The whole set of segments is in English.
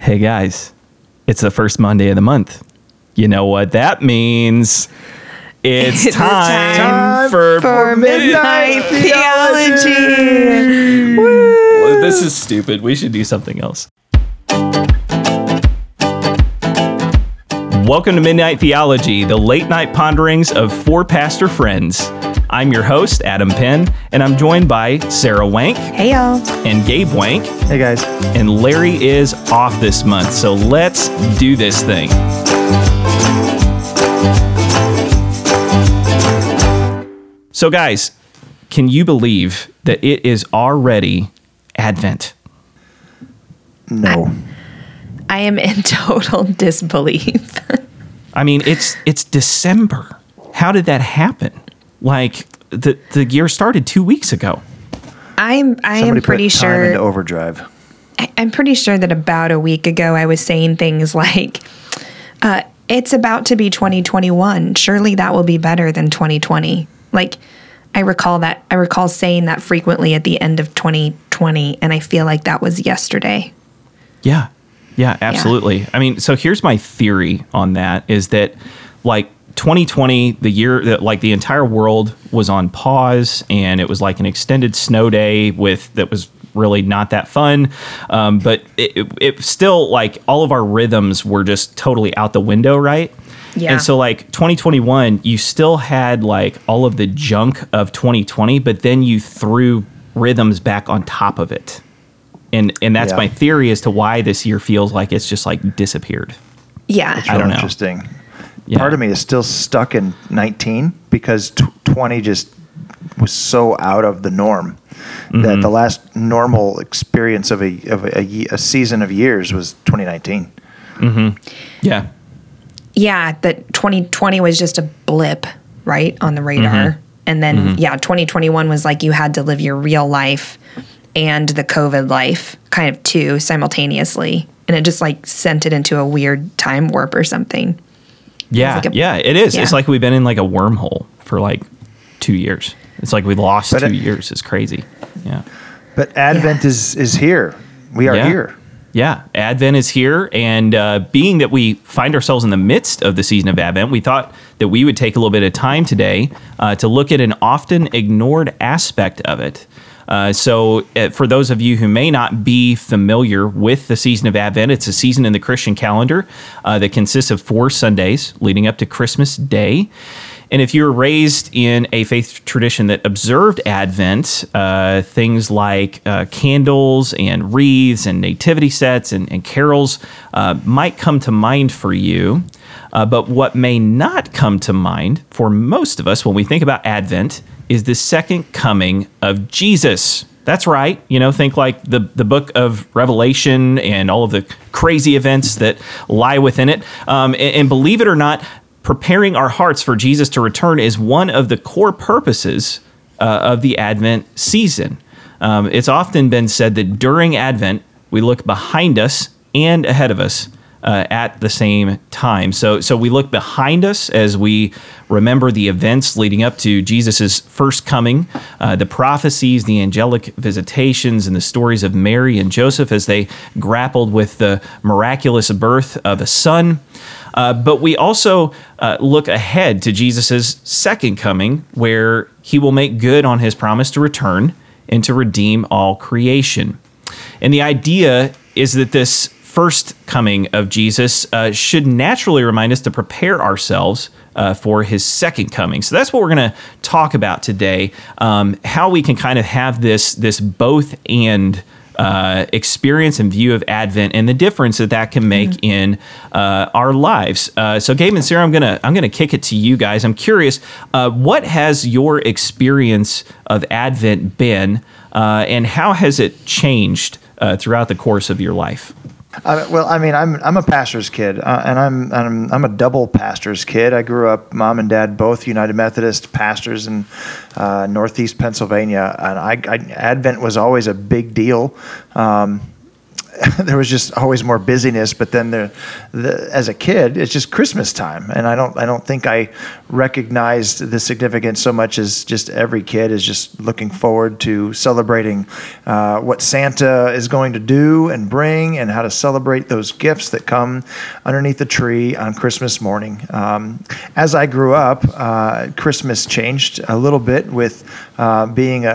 Hey guys, it's the first Monday of the month. You know what that means? It's, It's time, time for, for Midnight Theology. Well, This is stupid. We should do something else. Welcome to Midnight Theology, the late night ponderings of four pastor friends. I'm your host, Adam Penn, and I'm joined by Sarah Wank Hey y'all. and Gabe Wank, Hey guys. and Larry is off this month. So let's do this thing. So, guys, can you believe that it is already Advent? No. I am in total disbelief. I mean, it's it's December. How did that happen? Like the the year started two weeks ago. I'm I Somebody am pretty put time into sure overdrive. I- I'm pretty sure that about a week ago I was saying things like uh, it's about to be 2021. Surely that will be better than 2020. Like I recall that I recall saying that frequently at the end of 2020 and I feel like that was yesterday. Yeah. Yeah, absolutely. I mean, so here's my theory on that is that like 2020, the year that like the entire world was on pause and it was like an extended snow day with that was really not that fun. Um, but it, it, it still like all of our rhythms were just totally out the window, right? Yeah. And so like 2021, you still had like all of the junk of 2020, but then you threw rhythms back on top of it. And and that's Yeah. my theory as to why this year feels like it's just like disappeared. Yeah. I don't know. Interesting. Yeah. Part of me is still stuck in 19 because t- 20 just was so out of the norm Mm-hmm. that the last normal experience of a of a, ye- a season of years was 2019. Yeah. yeah, that 2020 was just a blip, right, on the radar. Mm-hmm. And then, yeah, 2021 was like you had to live your real life and the COVID life kind of too simultaneously. And it just like sent it into a weird time warp or something. Yeah. like a- yeah, it is. It's like we've been in like a wormhole for like 2 years. It's like we lost But 2 it- years. It's crazy. Yeah. But Advent Yeah. is is here. We are Yeah. here. Yeah, Advent is here. And uh, being that we find ourselves in the midst of the season of Advent, we thought that we would take a little bit of time today uh, to look at an often ignored aspect of it. Uh, so, uh, for those of you who may not be familiar with the season of Advent, it's a season in the Christian calendar uh, that consists of four Sundays leading up to Christmas Day. And if you were raised in a faith tradition that observed Advent, uh, things like uh, candles and wreaths and nativity sets and, and carols uh, might come to mind for you. Uh, but what may not come to mind for most of us when we think about Advent is the second coming of Jesus. That's right. You know, think like the, the book of Revelation and all of the crazy events that lie within it. Um, and, and believe it or not, preparing our hearts for Jesus to return is one of the core purposes uh, of the Advent season. Um, it's often been said that during Advent, we look behind us and ahead of us uh, at the same time. So, so we look behind us as we remember the events leading up to Jesus' first coming, uh, the prophecies, the angelic visitations, and the stories of Mary and Joseph as they grappled with the miraculous birth of a son. Uh, but we also uh, look ahead to Jesus' second coming, where he will make good on his promise to return and to redeem all creation. And the idea is that this first coming of Jesus uh, should naturally remind us to prepare ourselves uh, for his second coming. So that's what we're going to talk about today. Um, how we can kind of have this this both and uh, experience and view of Advent and the difference that that can make in uh, our lives. Uh, so, Gabe and Sarah, I'm gonna I'm gonna kick it to you guys. I'm curious, uh, what has your experience of Advent been, uh, and how has it changed uh, throughout the course of your life? Uh, well, I mean, I'm I'm a pastor's kid, uh, and I'm, I'm I'm a double pastor's kid. I grew up, mom and dad both United Methodist pastors in uh, Northeast Pennsylvania, and I, I Advent was always a big deal. Um, there was just always more busyness. But then the, as a kid, it's just Christmas time, and I don't I don't think I recognized the significance so much as just every kid is just looking forward to celebrating uh, what Santa is going to do and bring, and how to celebrate those gifts that come underneath the tree on Christmas morning. Um, as I grew up, uh, Christmas changed a little bit with uh, being a,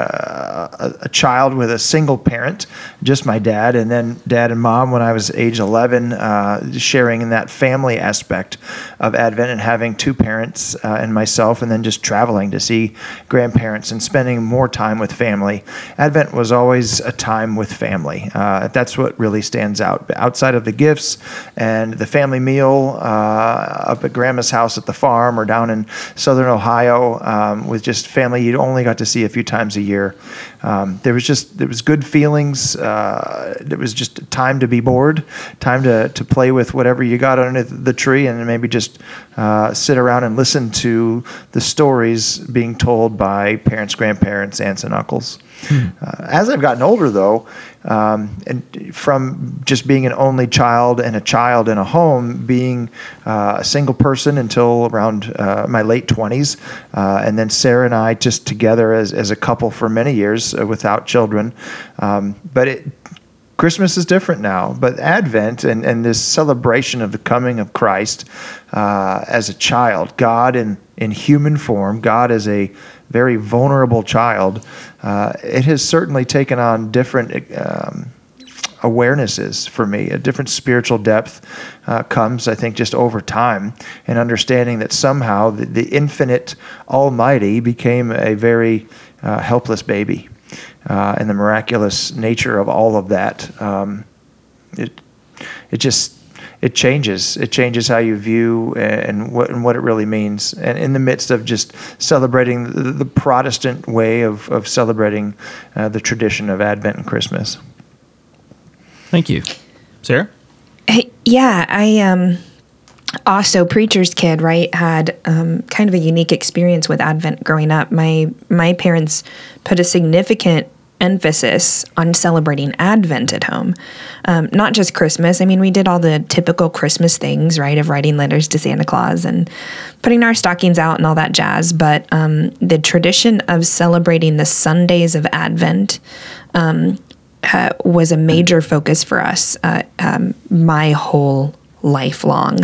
a, a child with a single parent, just my dad, and then dad and mom when I was age 11, uh, sharing in that family aspect of Advent and having two parents uh, and myself, and then just traveling to see grandparents and spending more time with family. Advent was always a time with family. Uh, that's what really stands out. Outside of the gifts and the family meal uh, up at grandma's house at the farm or down in southern Ohio um, with just family you only got to see a few times a year. Um, there was just there was good feelings. Uh, it was just time to be bored, time to to play with whatever you got under the tree, and maybe just uh, sit around and listen to the stories being told by parents, grandparents, aunts, and uncles. Uh, as I've gotten older, though, um, and from just being an only child and a child in a home, being uh, a single person until around uh, my late 20s, uh, and then Sarah and I just together as, as a couple for many years uh, without children. Um, but it, Christmas is different now, but Advent and, and this celebration of the coming of Christ uh, as a child, God in, in human form, God as a very vulnerable child, uh, it has certainly taken on different um, awarenesses for me. A different spiritual depth uh, comes, I think, just over time, and understanding that somehow the, the infinite Almighty became a very uh, helpless baby uh, and the miraculous nature of all of that. Um, it it just it changes. It changes how you view and what and what it really means. And in the midst of just celebrating the, the Protestant way of of celebrating uh, the tradition of Advent and Christmas. Thank you, Sarah. Hey, yeah, I um also preacher's kid right had um, kind of a unique experience with advent growing up my my parents put a significant emphasis on celebrating advent at home. Um, not just christmas. I mean we did all the typical christmas things right of writing letters to santa claus and putting our stockings out and all that jazz. But um, the tradition of celebrating the sundays of advent um, uh, was a major focus for us uh, um, my whole lifelong.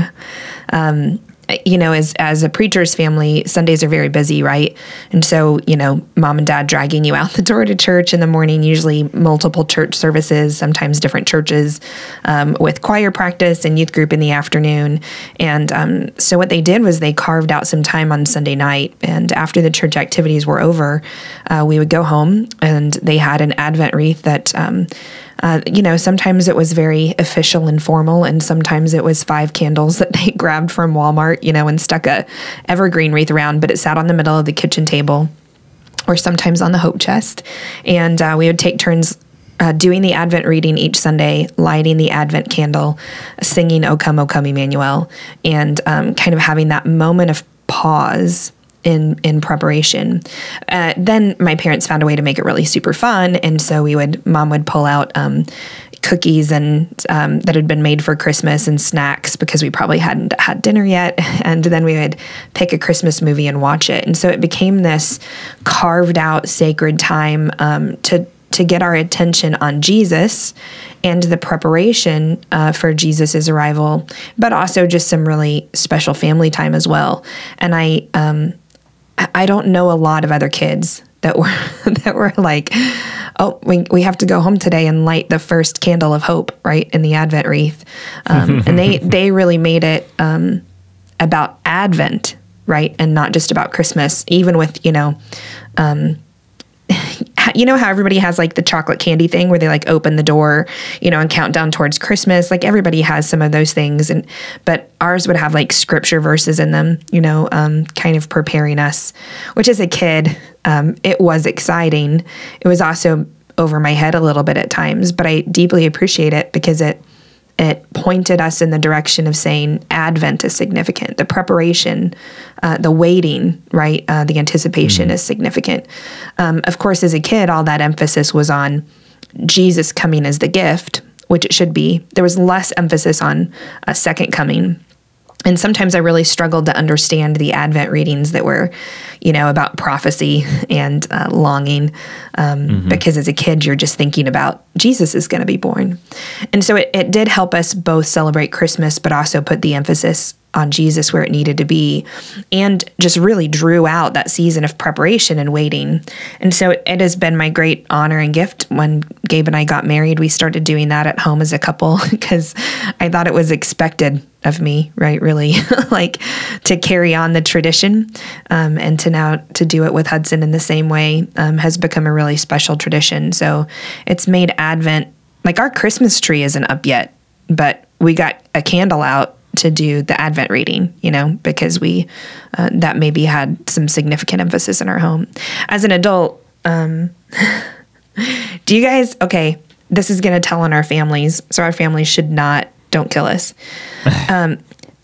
Um, you know, as as a preacher's family, Sundays are very busy, right? And so, you know, mom and dad dragging you out the door to church in the morning, usually multiple church services, sometimes different churches, um, with choir practice and youth group in the afternoon. And um, so, what they did was they carved out some time on Sunday night, and after the church activities were over, uh, we would go home, and they had an Advent wreath that. Um, uh, you know, sometimes it was very official and formal, and sometimes it was five candles that they grabbed from Walmart, you know, and stuck a evergreen wreath around, but it sat on the middle of the kitchen table or sometimes on the hope chest. And uh, we would take turns uh, doing the Advent reading each Sunday, lighting the Advent candle, singing O Come, O Come, Emmanuel, and um, kind of having that moment of pause in in preparation. Uh, then my parents found a way to make it really super fun, and so we would mom would pull out um, cookies and um, that had been made for Christmas and snacks because we probably hadn't had dinner yet, and then we would pick a Christmas movie and watch it, and so it became this carved out sacred time um, to to get our attention on Jesus and the preparation uh, for Jesus's arrival, but also just some really special family time as well. And I um, I don't know a lot of other kids that were that were like, oh, we, we have to go home today and light the first candle of hope, right, in the Advent wreath, um, and they they really made it um, about Advent, right, and not just about Christmas. Even with you know, um, you know how everybody has like the chocolate candy thing where they like open the door, you know, and count down towards Christmas. Like everybody has some of those things, and but ours would have like scripture verses in them, you know, um, kind of preparing us. Which as a kid, um, it was exciting. It was also over my head a little bit at times, but I deeply appreciate it because it it pointed us in the direction of saying Advent is significant. The preparation, uh, the waiting, right? Uh, the anticipation mm-hmm. is significant. Um, of course, as a kid, all that emphasis was on Jesus coming as the gift, which it should be. There was less emphasis on a second coming and sometimes I really struggled to understand the Advent readings that were, you know, about prophecy and uh, longing, um, mm-hmm. because as a kid you're just thinking about Jesus is going to be born, and so it, it did help us both celebrate Christmas, but also put the emphasis on Jesus where it needed to be, and just really drew out that season of preparation and waiting. And so it, has been my great honor and gift. When Gabe and I got married, we started doing that at home as a couple because I thought it was expected of me, right? Really, like to carry on the tradition, um, and to now to do it with Hudson in the same way um, has become a really special tradition. So it's made Advent like our Christmas tree isn't up yet, but we got a candle out to do the Advent reading, you know, because we uh, that maybe had some significant emphasis in our home. As an adult, um, do you guys? Okay, this is going to tell on our families, so our families should not don't kill us. Um,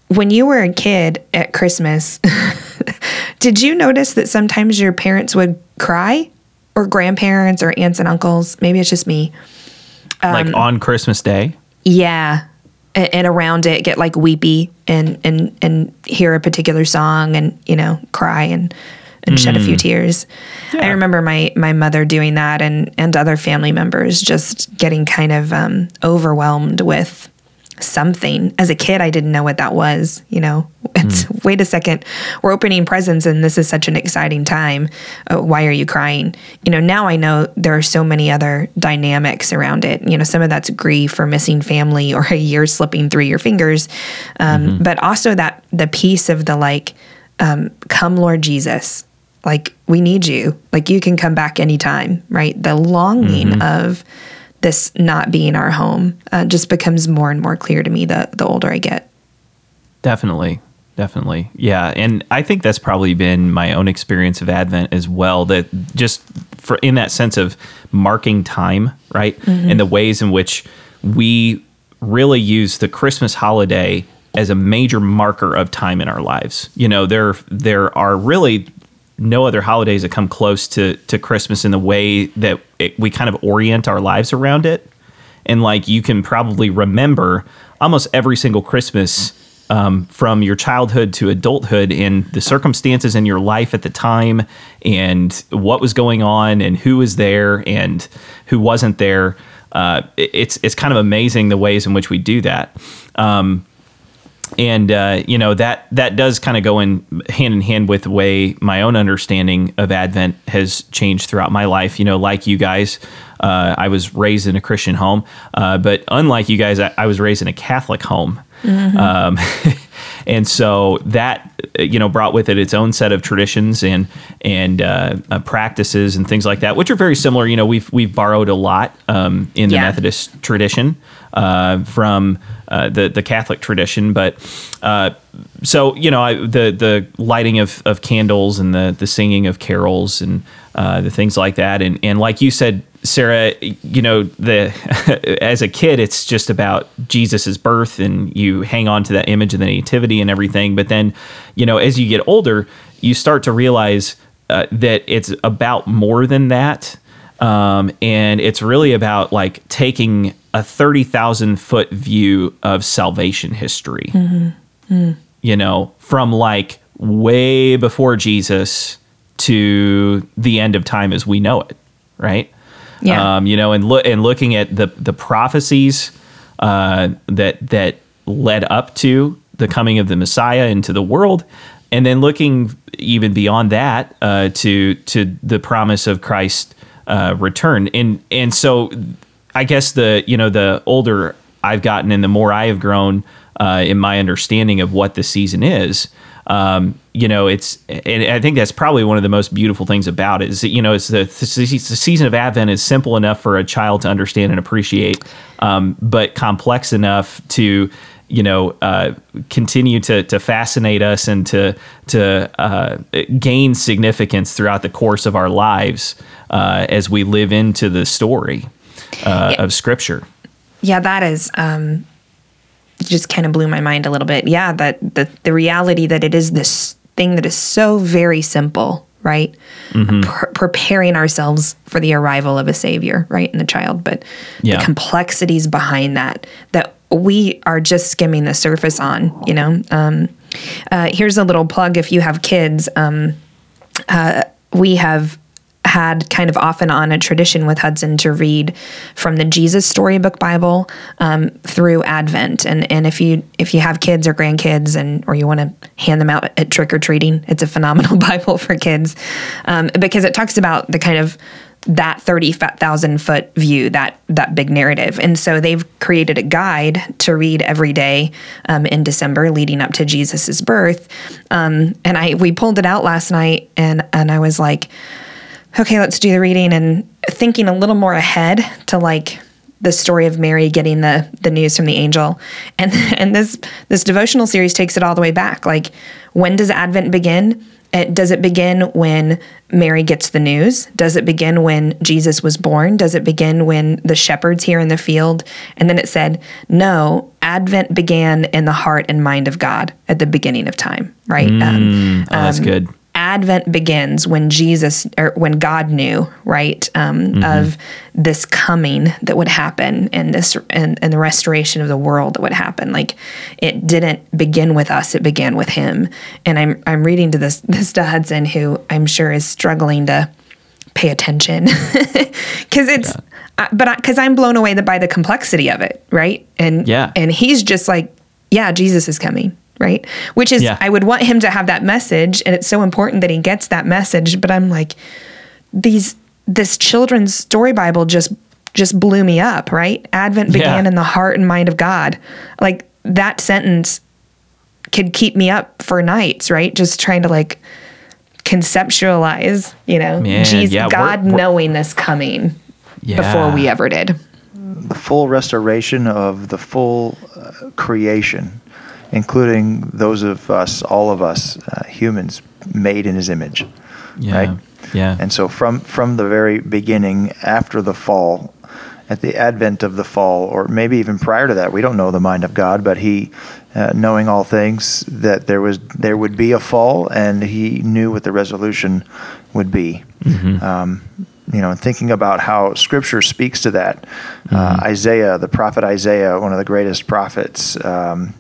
when you were a kid at Christmas, did you notice that sometimes your parents would cry, or grandparents, or aunts and uncles? Maybe it's just me. Um, like on Christmas Day. Yeah, and, and around it get like weepy and and and hear a particular song and you know cry and and mm. shed a few mm. tears. Yeah. I remember my my mother doing that and and other family members just getting kind of um, overwhelmed with something. As a kid, I didn't know what that was. You know, it's mm. wait a second, we're opening presents and this is such an exciting time. Uh, why are you crying? You know, now I know there are so many other dynamics around it. You know, some of that's grief or missing family or a year slipping through your fingers, um, mm-hmm. but also that the piece of the like, um, come Lord Jesus. Like we need you. Like you can come back anytime, right? The longing mm-hmm. of this not being our home uh, just becomes more and more clear to me the the older I get. Definitely. Definitely. Yeah. And I think that's probably been my own experience of Advent as well. That just for in that sense of marking time, right? Mm-hmm. And the ways in which we really use the Christmas holiday as a major marker of time in our lives. You know, there there are really no other holidays that come close to to Christmas in the way that it, we kind of orient our lives around it. And like you can probably remember almost every single Christmas um, from your childhood to adulthood and the circumstances in your life at the time and what was going on and who was there and who wasn't there. Uh, it's it's kind of amazing the ways in which we do that. Um, and uh, you know that that does kind of go in hand in hand with the way my own understanding of Advent has changed throughout my life. You know, like you guys, uh, I was raised in a Christian home, uh, but unlike you guys, I, I, was raised in a Catholic home. Mm-hmm. Um, and so that you know brought with it its own set of traditions and and uh, uh, practices and things like that, which are very similar. You know, we've we've borrowed a lot um, in the yeah. Methodist tradition uh, from uh, the the Catholic tradition, but uh, so you know I, the the lighting of, of candles and the the singing of carols and uh, the things like that, and and like you said, Sarah, you know the as a kid, it's just about Jesus's birth, and you hang on to that image of the nativity and everything. But then, you know, as you get older, you start to realize uh, that it's about more than that. Um, and it's really about like taking a 30,000 foot view of salvation history. Mm-hmm. Mm. You know, from like way before Jesus to the end of time as we know it, right? Yeah. Um, you know, and look and looking at the the prophecies uh, that that led up to the coming of the Messiah into the world, and then looking even beyond that uh, to to the promise of Christ uh, return. And and so I guess the you know the older I've gotten and the more I have grown uh, in my understanding of what the season is. Um, you know, it's and I think that's probably one of the most beautiful things about it is that, you know it's the, the season of Advent is simple enough for a child to understand and appreciate, um, but complex enough to you know uh, continue to to fascinate us and to to uh, gain significance throughout the course of our lives uh, as we live into the story uh, yeah. of Scripture. Yeah, that is um, just kind of blew my mind a little bit. Yeah, that the the reality that it is this thing that is so very simple, right? Pre- preparing ourselves for the arrival of a savior, right, in the child. But Yeah. the complexities behind that, that we are just skimming the surface on, you know? Um, uh, here's a little plug if you have kids. Um, uh, we have had kind of off and on a tradition with Hudson to read from the Jesus Storybook Bible um, through Advent, and and if you if you have kids or grandkids and or you want to hand them out at trick or treating, it's a phenomenal Bible for kids um, because it talks about the kind of that 30,000 foot view, that that big narrative. And so they've created a guide to read every day um, in December leading up to Jesus's birth. Um, and I we pulled it out last night and and I was like, okay, let's do the reading and thinking a little more ahead to like the story of Mary getting the the news from the angel. And and this this devotional series takes it all the way back. Like when does Advent begin? It, does it begin when Mary gets the news? Does it begin when Jesus was born? Does it begin when the shepherds hear in the field? And then it said, no, Advent began in the heart and mind of God at the beginning of time, right? Um, mm. Oh, that's um, good. Advent begins when Jesus or when God knew, right, um, of this coming that would happen and this and, and the restoration of the world that would happen. Like it didn't begin with us; it began with Him. And I'm I'm reading to this this to Hudson, who I'm sure is struggling to pay attention because it's. Uh, but because I'm blown away by the complexity of it, right? And Yeah. and he's just like, yeah, Jesus is coming, right? Which is, Yeah. I would want him to have that message, and it's so important that he gets that message. But I'm like, these this children's story Bible just just blew me up, right? Advent began Yeah. in the heart and mind of God. Like that sentence could keep me up for nights, right? Just trying to like conceptualize, you know, Man, Jesus, yeah, we're- God we're- knowing this coming Yeah. before we ever did. the full restoration of the full uh, creation, including those of us, all of us, uh, humans, made in His image. Yeah. Right. Yeah. And so from from the very beginning, after the fall, at the advent of the fall, or maybe even prior to that, we don't know the mind of God, but He, uh, knowing all things, that there was there would be a fall, and He knew what the resolution would be. Um, you know, and thinking about how Scripture speaks to that, uh, Isaiah, the prophet Isaiah, one of the greatest prophets. Um,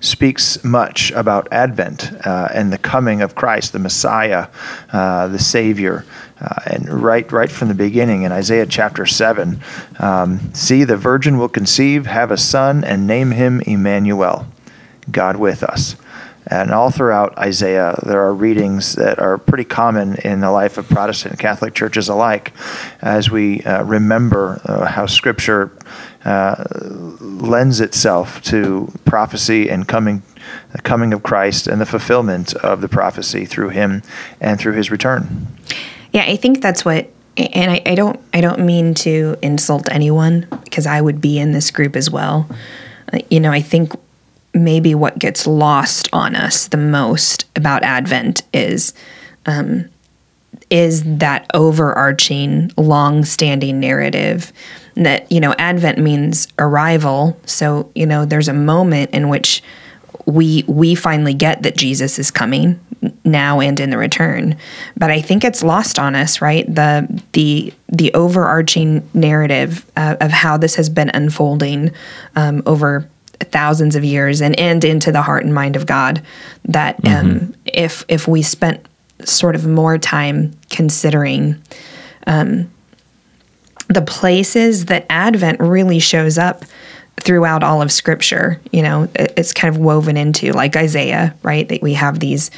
speaks much about Advent uh, and the coming of Christ, the Messiah, uh, the Savior. Uh, and right, right from the beginning in Isaiah chapter seven, um, see the virgin will conceive, have a son, and name him Emmanuel, God with us. And all throughout Isaiah, there are readings that are pretty common in the life of Protestant and Catholic churches alike as we uh, remember uh, how Scripture uh, lends itself to prophecy and coming, the coming of Christ and the fulfillment of the prophecy through Him and through His return. Yeah, I think that's what and I, I don't I don't mean to insult anyone because I would be in this group as well. Uh, you know, I think maybe what gets lost on us the most about Advent is um, is that overarching, long-standing narrative that you know Advent means arrival. So you know, there's a moment in which we we finally get that Jesus is coming now and in the return. But I think it's lost on us, right? The the the overarching narrative uh, of how this has been unfolding um, over thousands of years and and into the heart and mind of God. That um, if if we spent sort of more time considering um, the places that Advent really shows up throughout all of Scripture. You know, it- it's kind of woven into, like Isaiah, right? That we have these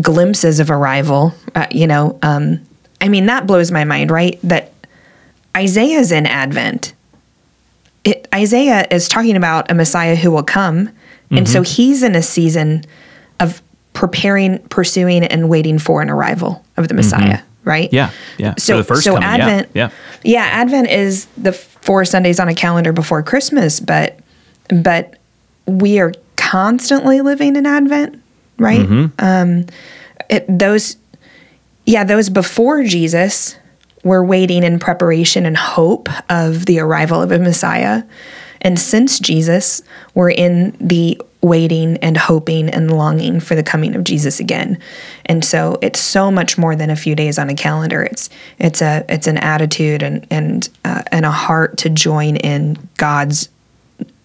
glimpses of arrival. Uh, you know, um, I mean, that blows my mind, right? That Isaiah's in Advent. It, Isaiah is talking about a Messiah who will come, and so he's in a season of preparing, pursuing, and waiting for an arrival of the Messiah, right? Yeah, yeah. So the first so coming, yeah, Advent, yeah. yeah, Advent is the four Sundays on a calendar before Christmas, but but we are constantly living in Advent, right? Mm-hmm. Um, it, those, yeah, those before Jesus were waiting in preparation and hope of the arrival of a Messiah, and since Jesus, we're in the waiting and hoping and longing for the coming of Jesus again. And so it's so much more than a few days on a calendar. It's it's a it's an attitude and and uh, and a heart to join in God's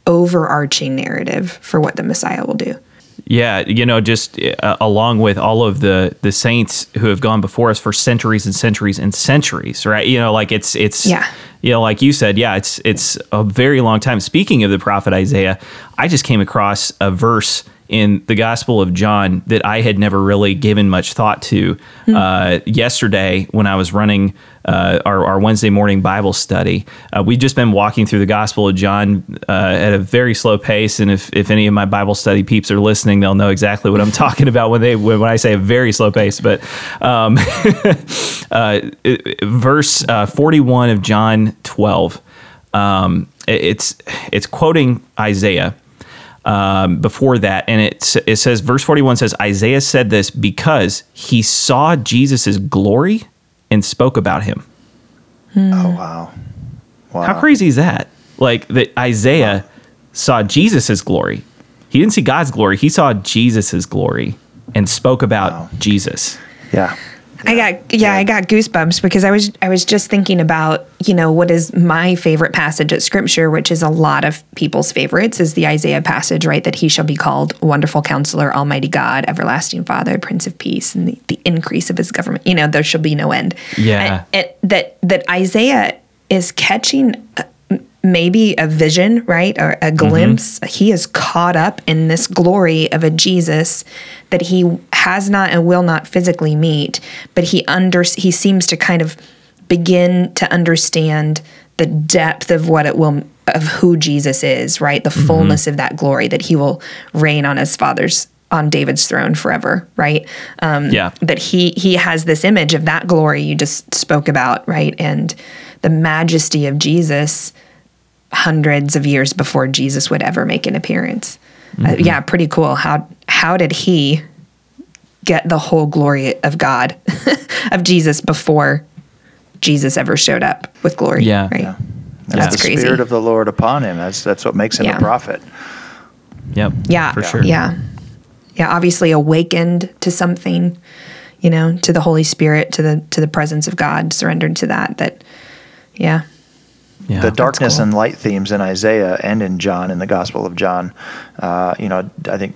overarching narrative for what the Messiah will do. Yeah, you know, just uh, along with all of the the saints who have gone before us for centuries and centuries and centuries, right? You know, like it's it's Yeah. you know, like you said, yeah, it's it's a very long time. Speaking of the prophet Isaiah, I just came across a verse in the Gospel of John that I had never really given much thought to uh, yesterday when I was running uh, our, our Wednesday morning Bible study. Uh, we've just been walking through the Gospel of John uh, at a very slow pace, and if, if any of my Bible study peeps are listening, they'll know exactly what I'm talking about when they when, I say a very slow pace. But um, uh, verse uh, 41 of John 12, um, it- it's it's quoting Isaiah um, before that, and it it says verse forty one says Isaiah said this because he saw Jesus' glory and spoke about him. Hmm. Oh wow. Wow. How crazy is that? Like that Isaiah saw Jesus' glory. He didn't see God's glory. He saw Jesus' glory and spoke about Wow. Jesus. Yeah. I got yeah, I got goosebumps because I was I was just thinking about, you know, what is my favorite passage at scripture, which is a lot of people's favorites, is the Isaiah passage, right? That he shall be called Wonderful Counselor, Almighty God, Everlasting Father, Prince of Peace, and the, the increase of his government. You know, there shall be no end. Yeah. And- and that that Isaiah is catching m- maybe a vision, right? Or a glimpse. He is caught up in this glory of a Jesus that he has not and will not physically meet, but he under he seems to kind of begin to understand the depth of what it will of who Jesus is, right? The fullness of that glory that he will reign on his father's on David's throne forever, right? Um, Yeah. that he he has this image of that glory you just spoke about, right? And the majesty of Jesus hundreds of years before Jesus would ever make an appearance. Uh, yeah, pretty cool. How how did he get the whole glory of God of Jesus before Jesus ever showed up with glory? Yeah. right. Yeah. Yeah. That's That's the crazy. spirit of the Lord upon him. That's that's what makes him Yeah. a prophet. Yep. Yeah, For sure. Yeah, yeah. Obviously awakened to something, you know, to the Holy Spirit, to the to the presence of God, surrendered to that. That, yeah, Yeah. the darkness cool. and light themes in Isaiah and in John in the Gospel of John. Uh, you know, I think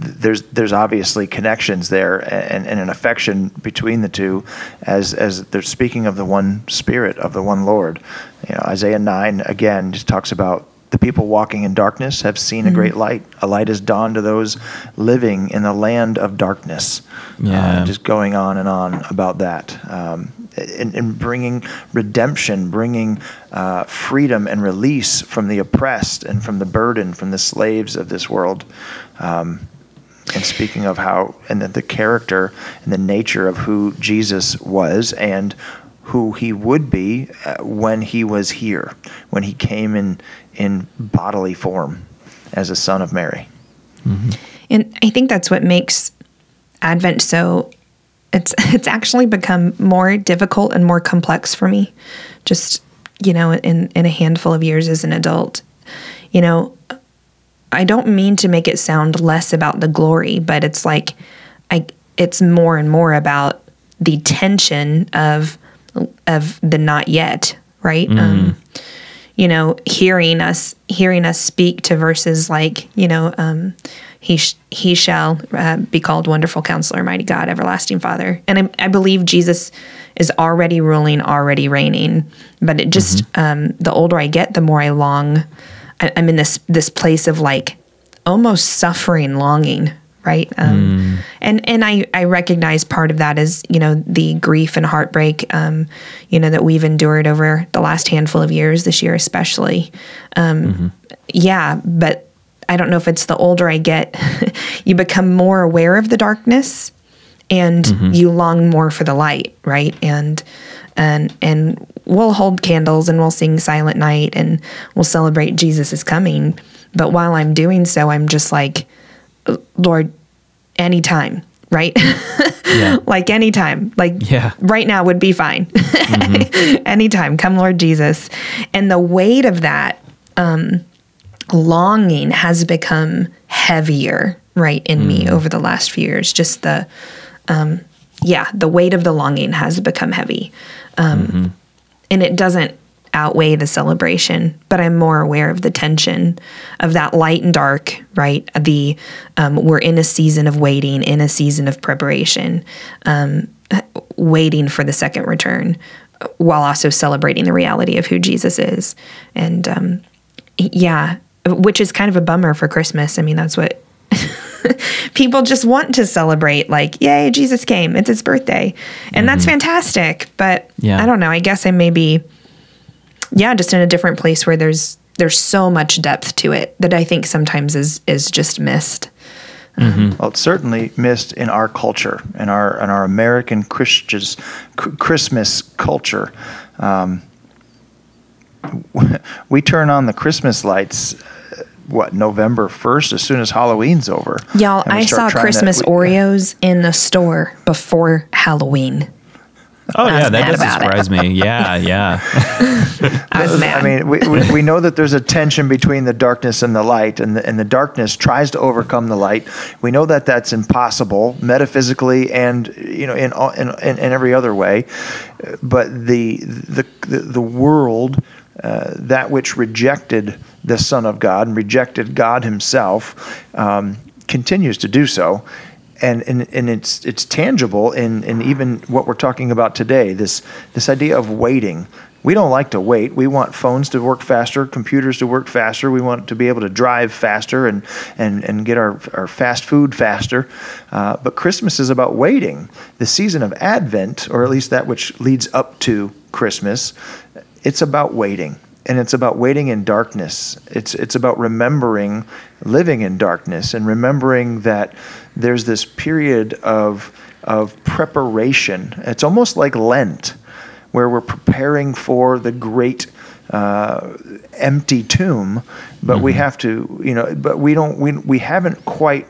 there's there's obviously connections there and, and an affection between the two, as as they're speaking of the one Spirit of the one Lord. You know, Isaiah nine again just talks about. The people walking in darkness have seen a great light. A light has dawned to those living in the land of darkness. Yeah. Uh, just going on and on about that. Um, and, and bringing redemption, bringing uh, freedom and release from the oppressed and from the burden, from the slaves of this world. Um, and speaking of how, and the, the character and the nature of who Jesus was and who he would be uh, when he was here, when he came in, in bodily form as a son of Mary. and I think that's what makes Advent so. It's it's actually become more difficult and more complex for me, just you know, in in a handful of years as an adult. You know, I don't mean to make it sound less about the glory, but it's like I it's more and more about the tension of of the not yet, right? Um, you know, hearing us hearing us speak to verses like, you know, um, he sh- he shall uh, be called Wonderful Counselor, Mighty God, Everlasting Father, and I, I believe Jesus is already ruling, already reigning. But it just um, the older I get, the more I long. I, I'm in this this place of like almost suffering, longing, right? Um, And and I I recognize part of that is you know the grief and heartbreak, um, you know that we've endured over the last handful of years, this year especially. Um, Yeah, but I don't know if it's the older I get, you become more aware of the darkness, and you long more for the light, right? And and and we'll hold candles and we'll sing Silent Night and we'll celebrate Jesus is coming. But while I'm doing so, I'm just like, Lord, anytime, right? Yeah. like anytime, like Yeah. right now would be fine. anytime, come Lord Jesus. And the weight of that, um, longing has become heavier, right, in me over the last few years. Just the, um, yeah, the weight of the longing has become heavy. Um, And it doesn't outweigh the celebration, but I'm more aware of the tension of that light and dark, right? The, um, we're in a season of waiting, in a season of preparation, um, waiting for the second return while also celebrating the reality of who Jesus is. And, um, yeah, which is kind of a bummer for Christmas. I mean, that's what people just want to celebrate like, yay, Jesus came. It's his birthday. And that's fantastic. But Yeah. I don't know. I guess I may be yeah, just in a different place where there's there's so much depth to it that I think sometimes is is just missed. Well, it's certainly missed in our culture, in our in our American Christians, Christmas culture. Um, we turn on the Christmas lights. uh, What November first? As soon as Halloween's over, Y'all, I saw trying to- Christmas we- Oreos in the store before Halloween. Oh yeah, that doesn't about it. surprise me. Yeah, yeah. I was mad. I mean, we, we, we know that there's a tension between the darkness and the light, and the, and the darkness tries to overcome the light. We know that that's impossible metaphysically and you know in all- in, in, in every other way. But the the the, the world, uh, that which rejected the Son of God and rejected God Himself, um, continues to do so and, and and it's it's tangible in in even what we're talking about today. This this idea of waiting. We don't like to wait. We want phones to work faster, computers to work faster. We want to be able to drive faster and and and get our our fast food faster. Uh, but Christmas is about waiting. The season of Advent, or at least that which leads up to Christmas, it's about waiting and it's about waiting in darkness. It's it's about remembering living in darkness and remembering that there's this period of of preparation. It's almost like Lent, where we're preparing for the great uh, empty tomb, but we have to, you know, but we don't, we we haven't quite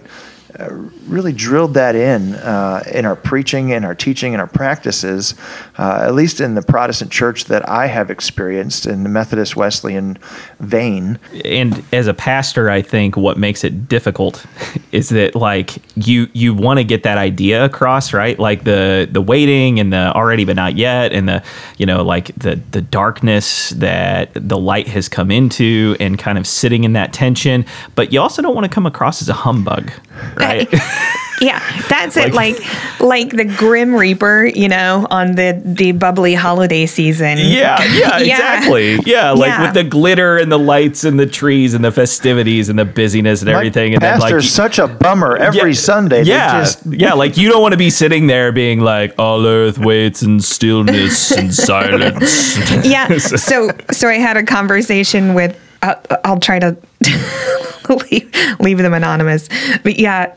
uh, really drilled that in uh, in our preaching, in our teaching, in our practices, uh, at least in the Protestant church that I have experienced in the Methodist Wesleyan vein. and as a pastor i think what makes it difficult is that like you you want to get that idea across right? Like the the waiting and the already but not yet and the you know like the the darkness that the light has come into and kind of sitting in that tension. But you also don't want to come across as a humbug right yeah, that's it. Like like the Grim Reaper, you know, on the the bubbly holiday season. Yeah, yeah, exactly. Yeah, like Yeah. with the glitter and the lights and the trees and the festivities and the busyness and everything. And then pastor's like such a bummer every Yeah, Sunday. Yeah, just- yeah. Like you don't want to be sitting there being like, "All earth waits in stillness and silence." yeah. So so I had a conversation with. Uh, I'll try to leave, leave them anonymous, but yeah.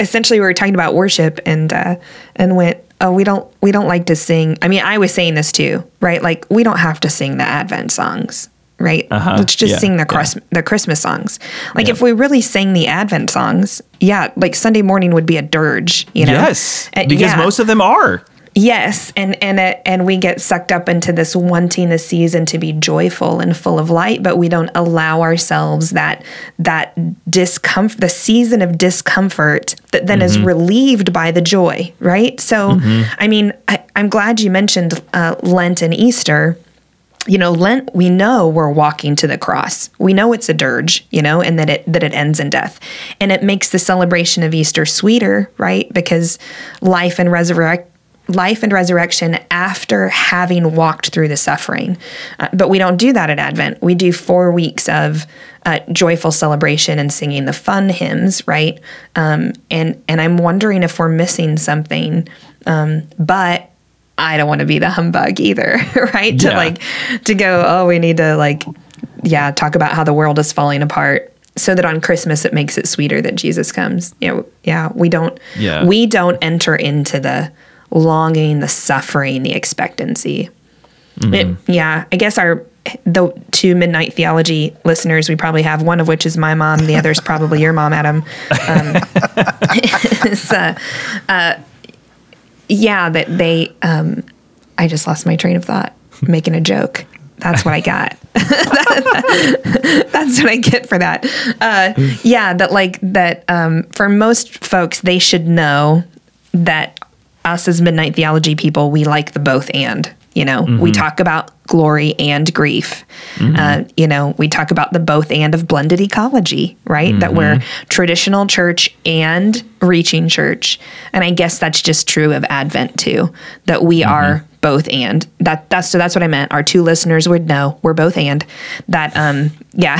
Essentially, we were talking about worship, and uh, and went, oh, we don't we don't like to sing. I mean, I was saying this too, right? Like we don't have to sing the Advent songs, right? Uh-huh, Let's just yeah, sing the yeah. The Christmas songs. Like if we really sang the Advent songs, yeah, like Sunday morning would be a dirge, you know? yes, Uh, because yeah. most of them are. Yes, and and uh, and we get sucked up into this wanting the season to be joyful and full of light, but we don't allow ourselves that that discomfort, the season of discomfort that then is relieved by the joy, right? So, I mean, I, I'm glad you mentioned uh, Lent and Easter. You know lent we know we're walking to the cross. We know it's a dirge you know and that it that it ends in death. And it makes the celebration of easter sweeter right? Because life and resurrect life and resurrection after having walked through the suffering Uh, but we don't do that at advent we do four weeks of uh, joyful celebration and singing the fun hymns right um, and and i'm wondering if we're missing something um, but I don't want to be the humbug either, right? To like to go, oh, we need to like yeah, talk about how the world is falling apart so that on Christmas it makes it sweeter that Jesus comes. You know, yeah, we don't Yeah. we don't enter into the longing, the suffering, the expectancy. It- yeah, I guess our the two midnight theology listeners we probably have one of which is my mom, the other is probably your mom, Adam. Um, uh, yeah, that they. Um, I just lost my train of thought, making a joke. That's what I got. That's what I get for that. Uh, yeah, that like that um, for most folks, they should know that us as midnight theology people, we like the both and. You know, we talk about glory and grief. Uh, you know, we talk about the both and of blended ecology, right? That we're traditional church and reaching church. And I guess that's just true of Advent too, that we are both and. That that's so that's what I meant. Our two listeners would know we're both and. That um yeah.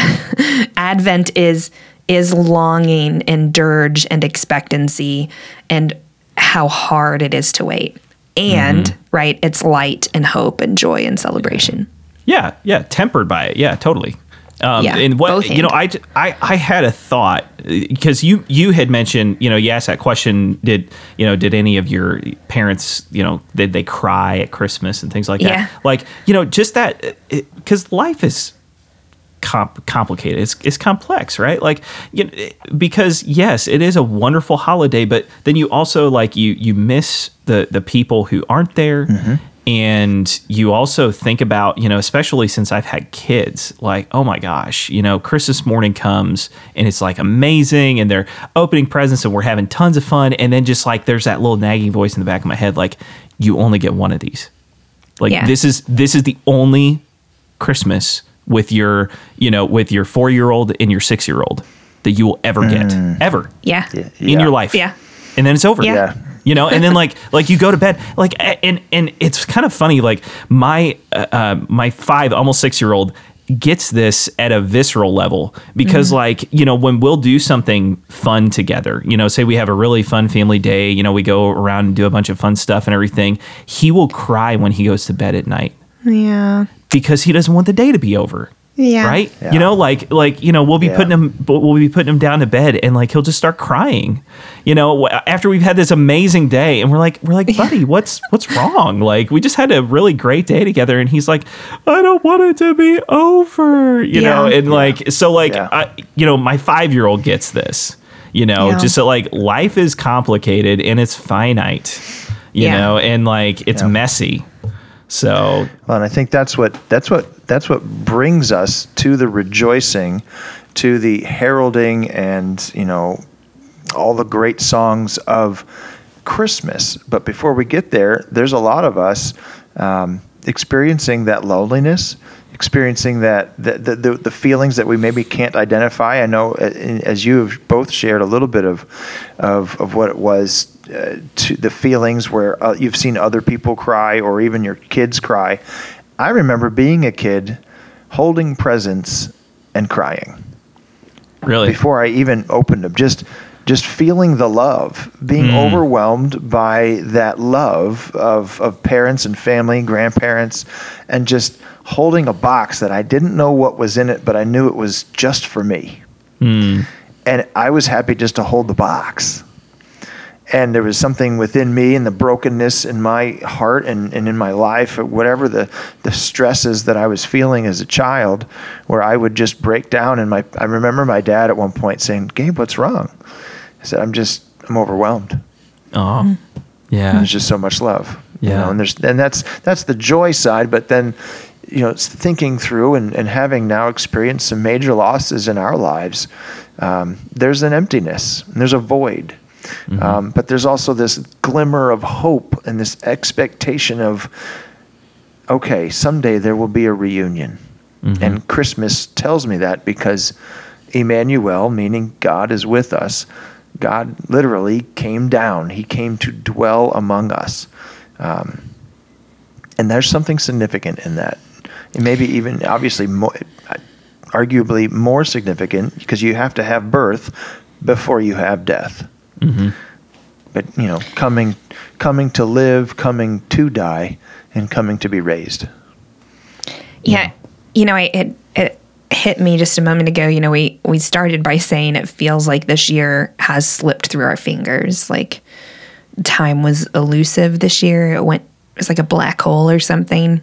Advent is is longing and dirge and expectancy and how hard it is to wait. And right, it's light and hope and joy and celebration. Yeah, yeah, tempered by it. Yeah, totally. Um, Yeah, and what you know, I. I I had a thought because you you had mentioned you know you asked that question did you know did any of your parents you know did they cry at Christmas and things like that Yeah. like you know just that because life is comp- complicated. It's, it's complex, right? Like, you know, because yes, it is a wonderful holiday, but then you also like you you miss the the people who aren't there, mm-hmm. and you also think about you know, especially since I've had kids, like oh my gosh, you know, Christmas morning comes and it's like amazing, and they're opening presents and we're having tons of fun, and then just like there's that little nagging voice in the back of my head, like you only get one of these. Like Yeah. this is this is the only Christmas with your, you know, with your four year old and your six year old that you will ever get, ever Yeah. Yeah. in your life. Yeah. And then it's over. Yeah. Yeah. You know, and then like like you go to bed like and and it's kind of funny like my uh, uh, my five almost six year old gets this at a visceral level because like you know when we'll do something fun together you know say we have a really fun family day you know we go around and do a bunch of fun stuff and everything he will cry when he goes to bed at night Yeah. because he doesn't want the day to be over. Yeah. Right. Yeah. You know, like like you know, we'll be Yeah. putting him we'll be putting him down to bed, and like he'll just start crying. You know, after we've had this amazing day, and we're like we're like, buddy, what's what's wrong? Like we just had a really great day together, and he's like, I don't want it to be over. You know, Yeah. and like so like Yeah. I, you know, my five year old gets this. You know, Yeah. just so like life is complicated and it's finite. You Yeah. know, and like it's Yeah. messy. So Well, and I think that's what that's what that's what brings us to the rejoicing, to the heralding, and you know, all the great songs of Christmas. But before we get there, there's a lot of us um, experiencing that loneliness, experiencing that the, the the feelings that we maybe can't identify. I know, uh, as you have both shared a little bit of of of what it was uh, to the feelings where uh, you've seen other people cry or even your kids cry. I remember being a kid holding presents and crying really, before I even opened them. Just just feeling the love, being Mm. overwhelmed by that love of of parents and family, grandparents, and just holding a box that I didn't know what was in it, but I knew it was just for me. Mm. And I was happy just to hold the box. And there was something within me and the brokenness in my heart and, and in my life, whatever the, the stresses that I was feeling as a child, where I would just break down. And my, I remember my dad at one point saying, Gabe, what's wrong? I said, I'm just, I'm overwhelmed. Oh, yeah. There's just so much love. You Yeah. know, and there's and that's that's the joy side, but then you know, it's thinking through and, and having now experienced some major losses in our lives, um, there's an emptiness, and there's a void. Um, but there's also this glimmer of hope and this expectation of, okay, someday there will be a reunion. And Christmas tells me that because Emmanuel, meaning God is with us, God literally came down. He came to dwell among us. Um, and there's something significant in that. And maybe even, obviously, more, arguably more significant because you have to have birth before you have death. But, you know, coming, coming to live, coming to die, and coming to be raised. Yeah. You know, I, it, it hit me just a moment ago. You know, we, we started by saying it feels like this year has slipped through our fingers. Like time was elusive this year. It went, it was like a black hole or something.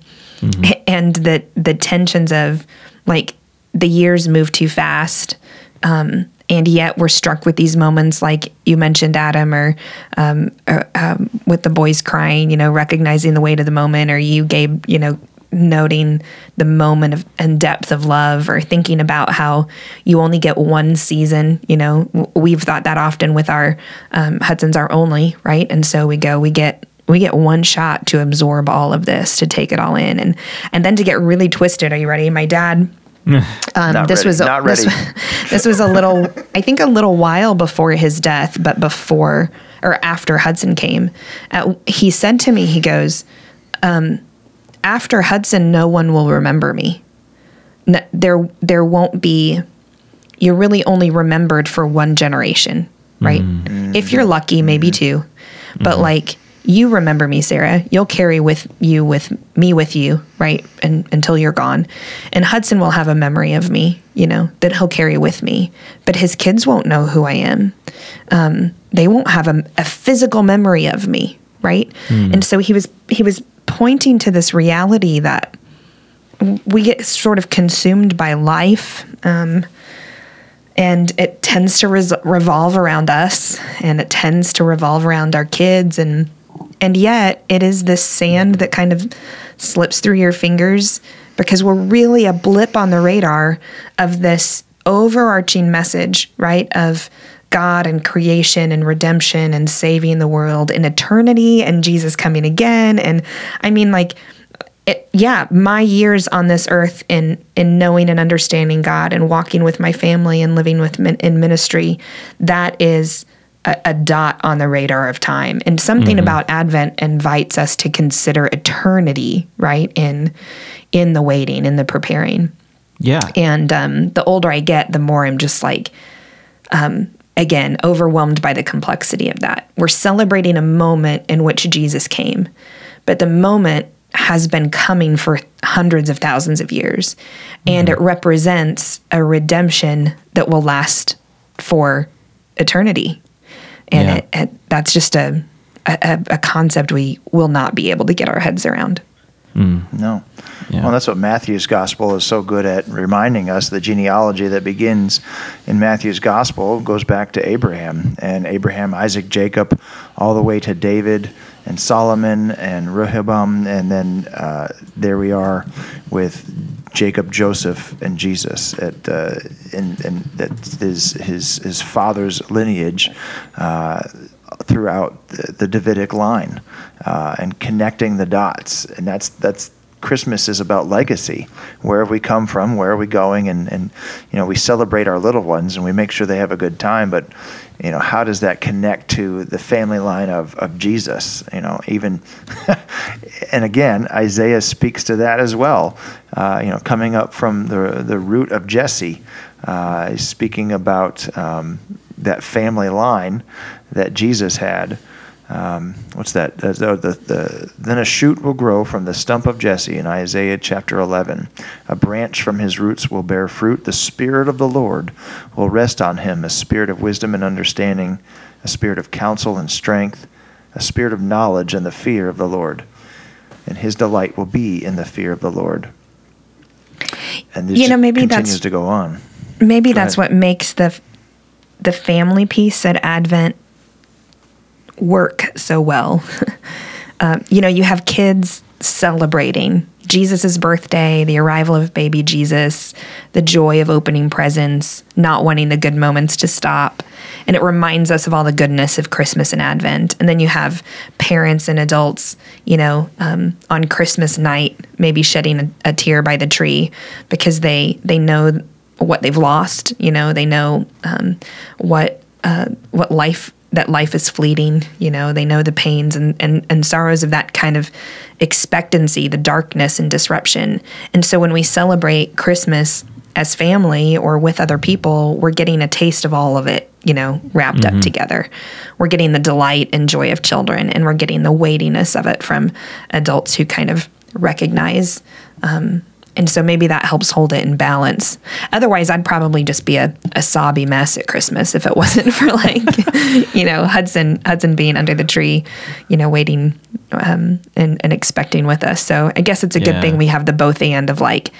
And the, the tensions of like the years move too fast. Um, and yet we're struck with these moments like you mentioned adam or um, uh, um, with the boys crying you know recognizing the weight of the moment or you Gabe you know noting the moment of and depth of love or thinking about how you only get one season you know. We've thought that often with our um, hudson's our only right? And so we go we get we get one shot to absorb all of this to take it all in and and then to get really twisted. Are you ready? My dad um, this ready, was a, this, this was a little I think a little while before his death, but before or after Hudson came. Uh, he said to me, he goes, um, "After Hudson, no one will remember me. N- there, there won't be. You're really only remembered for one generation, right? If you're lucky, maybe two, but like." You remember me, Sarah. You'll carry with you with me with you, right? And until you're gone. And Hudson will have a memory of me, you know, that he'll carry with me. But his kids won't know who I am. Um, they won't have a, a physical memory of me, right? And so he was he was pointing to this reality that we get sort of consumed by life. Um, and it tends to res- revolve around us and it tends to revolve around our kids and and yet it is this sand that kind of slips through your fingers because we're really a blip on the radar of this overarching message right of God and creation and redemption and saving the world and eternity and Jesus coming again. And I mean like it, yeah, my years on this earth in in knowing and understanding God and walking with my family and living with min, in ministry, that is a, a dot on the radar of time. And something about Advent invites us to consider eternity, right? In in the waiting, in the preparing. Yeah. And um, the older I get, the more I'm just like, um, again, overwhelmed by the complexity of that. We're celebrating a moment in which Jesus came, but the moment has been coming for hundreds of thousands of years, and it represents a redemption that will last for eternity. And Yeah. it, it, that's just a, a, a concept we will not be able to get our heads around. No. Yeah. Well, that's what Matthew's gospel is so good at reminding us. The genealogy that begins in Matthew's gospel goes back to Abraham and Abraham, Isaac, Jacob, all the way to David and Solomon and Rehoboam, and then uh, there we are with Jacob, Joseph, and Jesus. At uh, in, in that is his his father's lineage. Uh, throughout the, the Davidic line uh, and connecting the dots. And that's that's Christmas is about legacy. Where have we come from? Where are we going? And and you know we celebrate our little ones and we make sure they have a good time. But you know how does that connect to the family line of of Jesus? You know even and again Isaiah speaks to that as well. Uh, you know coming up from the the root of Jesse, uh, speaking about. Um, that family line that Jesus had. Um, what's that? Uh, The, the, the, then a shoot will grow from the stump of Jesse in Isaiah chapter 11. A branch from his roots will bear fruit. The Spirit of the Lord will rest on him a spirit of wisdom and understanding, a spirit of counsel and strength, a spirit of knowledge and the fear of the Lord. And his delight will be in the fear of the Lord. And this You know, maybe continues that's- to go on. maybe Go that's ahead. what makes the the family piece at Advent work so well. um, you know, you have kids celebrating Jesus' birthday, the arrival of baby Jesus, the joy of opening presents, not wanting the good moments to stop. And it reminds us of all the goodness of Christmas and Advent. And then you have parents and adults, you know, um, on Christmas night, maybe shedding a, a tear by the tree because they they know what they've lost. You know, they know um, what uh, what life that life is fleeting. You know, they know the pains and, and and sorrows of that kind of expectancy, the darkness and disruption. And so when we celebrate Christmas as family or with other people, we're getting a taste of all of it. You know, wrapped up together. We're getting the delight and joy of children, and we're getting the weightiness of it from adults who kind of recognize um, and so maybe that helps hold it in balance. Otherwise, I'd probably just be a, a sobby mess at Christmas if it wasn't for like, you know, Hudson Hudson being under the tree, you know, waiting um, and, and expecting with us. So I guess it's a good thing we have the both and of like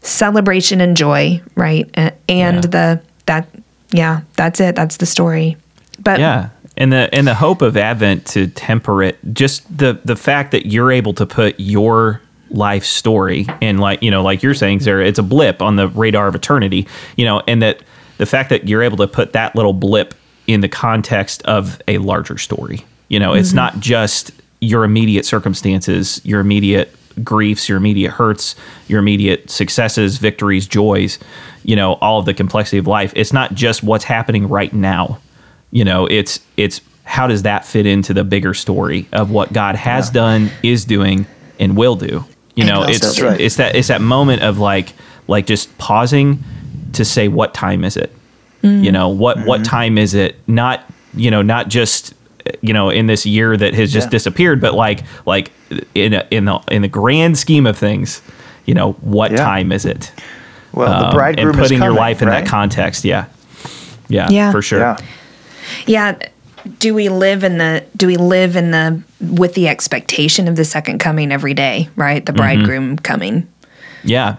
celebration and joy, right? And, and Yeah. the that yeah, that's it. That's the story. But yeah and the and the hope of advent to temper it just the the fact that you're able to put your life story. And like you know like you're saying Sarah it's a blip on the radar of eternity you know and that the fact that you're able to put that little blip in the context of a larger story. You know it's mm-hmm. not just your immediate circumstances your immediate griefs your immediate hurts your immediate successes victories joys you know all of the complexity of life. It's not just what's happening right now. You know it's it's how does that fit into the bigger story of what god has done is doing and will do you know also it's. Right. it's that it's that moment of like like just pausing to say what time is it you know what what time is it not you know not just you know in this year that has just Yeah. disappeared but like like in a, in the in the grand scheme of things you know what Yeah. time is it Well, Um, the bridegroom and putting is coming, your life in right? that context yeah yeah Yeah. for sure Yeah. Yeah. Do we live in the do we live in the with the expectation of the second coming every day, right? The bridegroom coming. Yeah.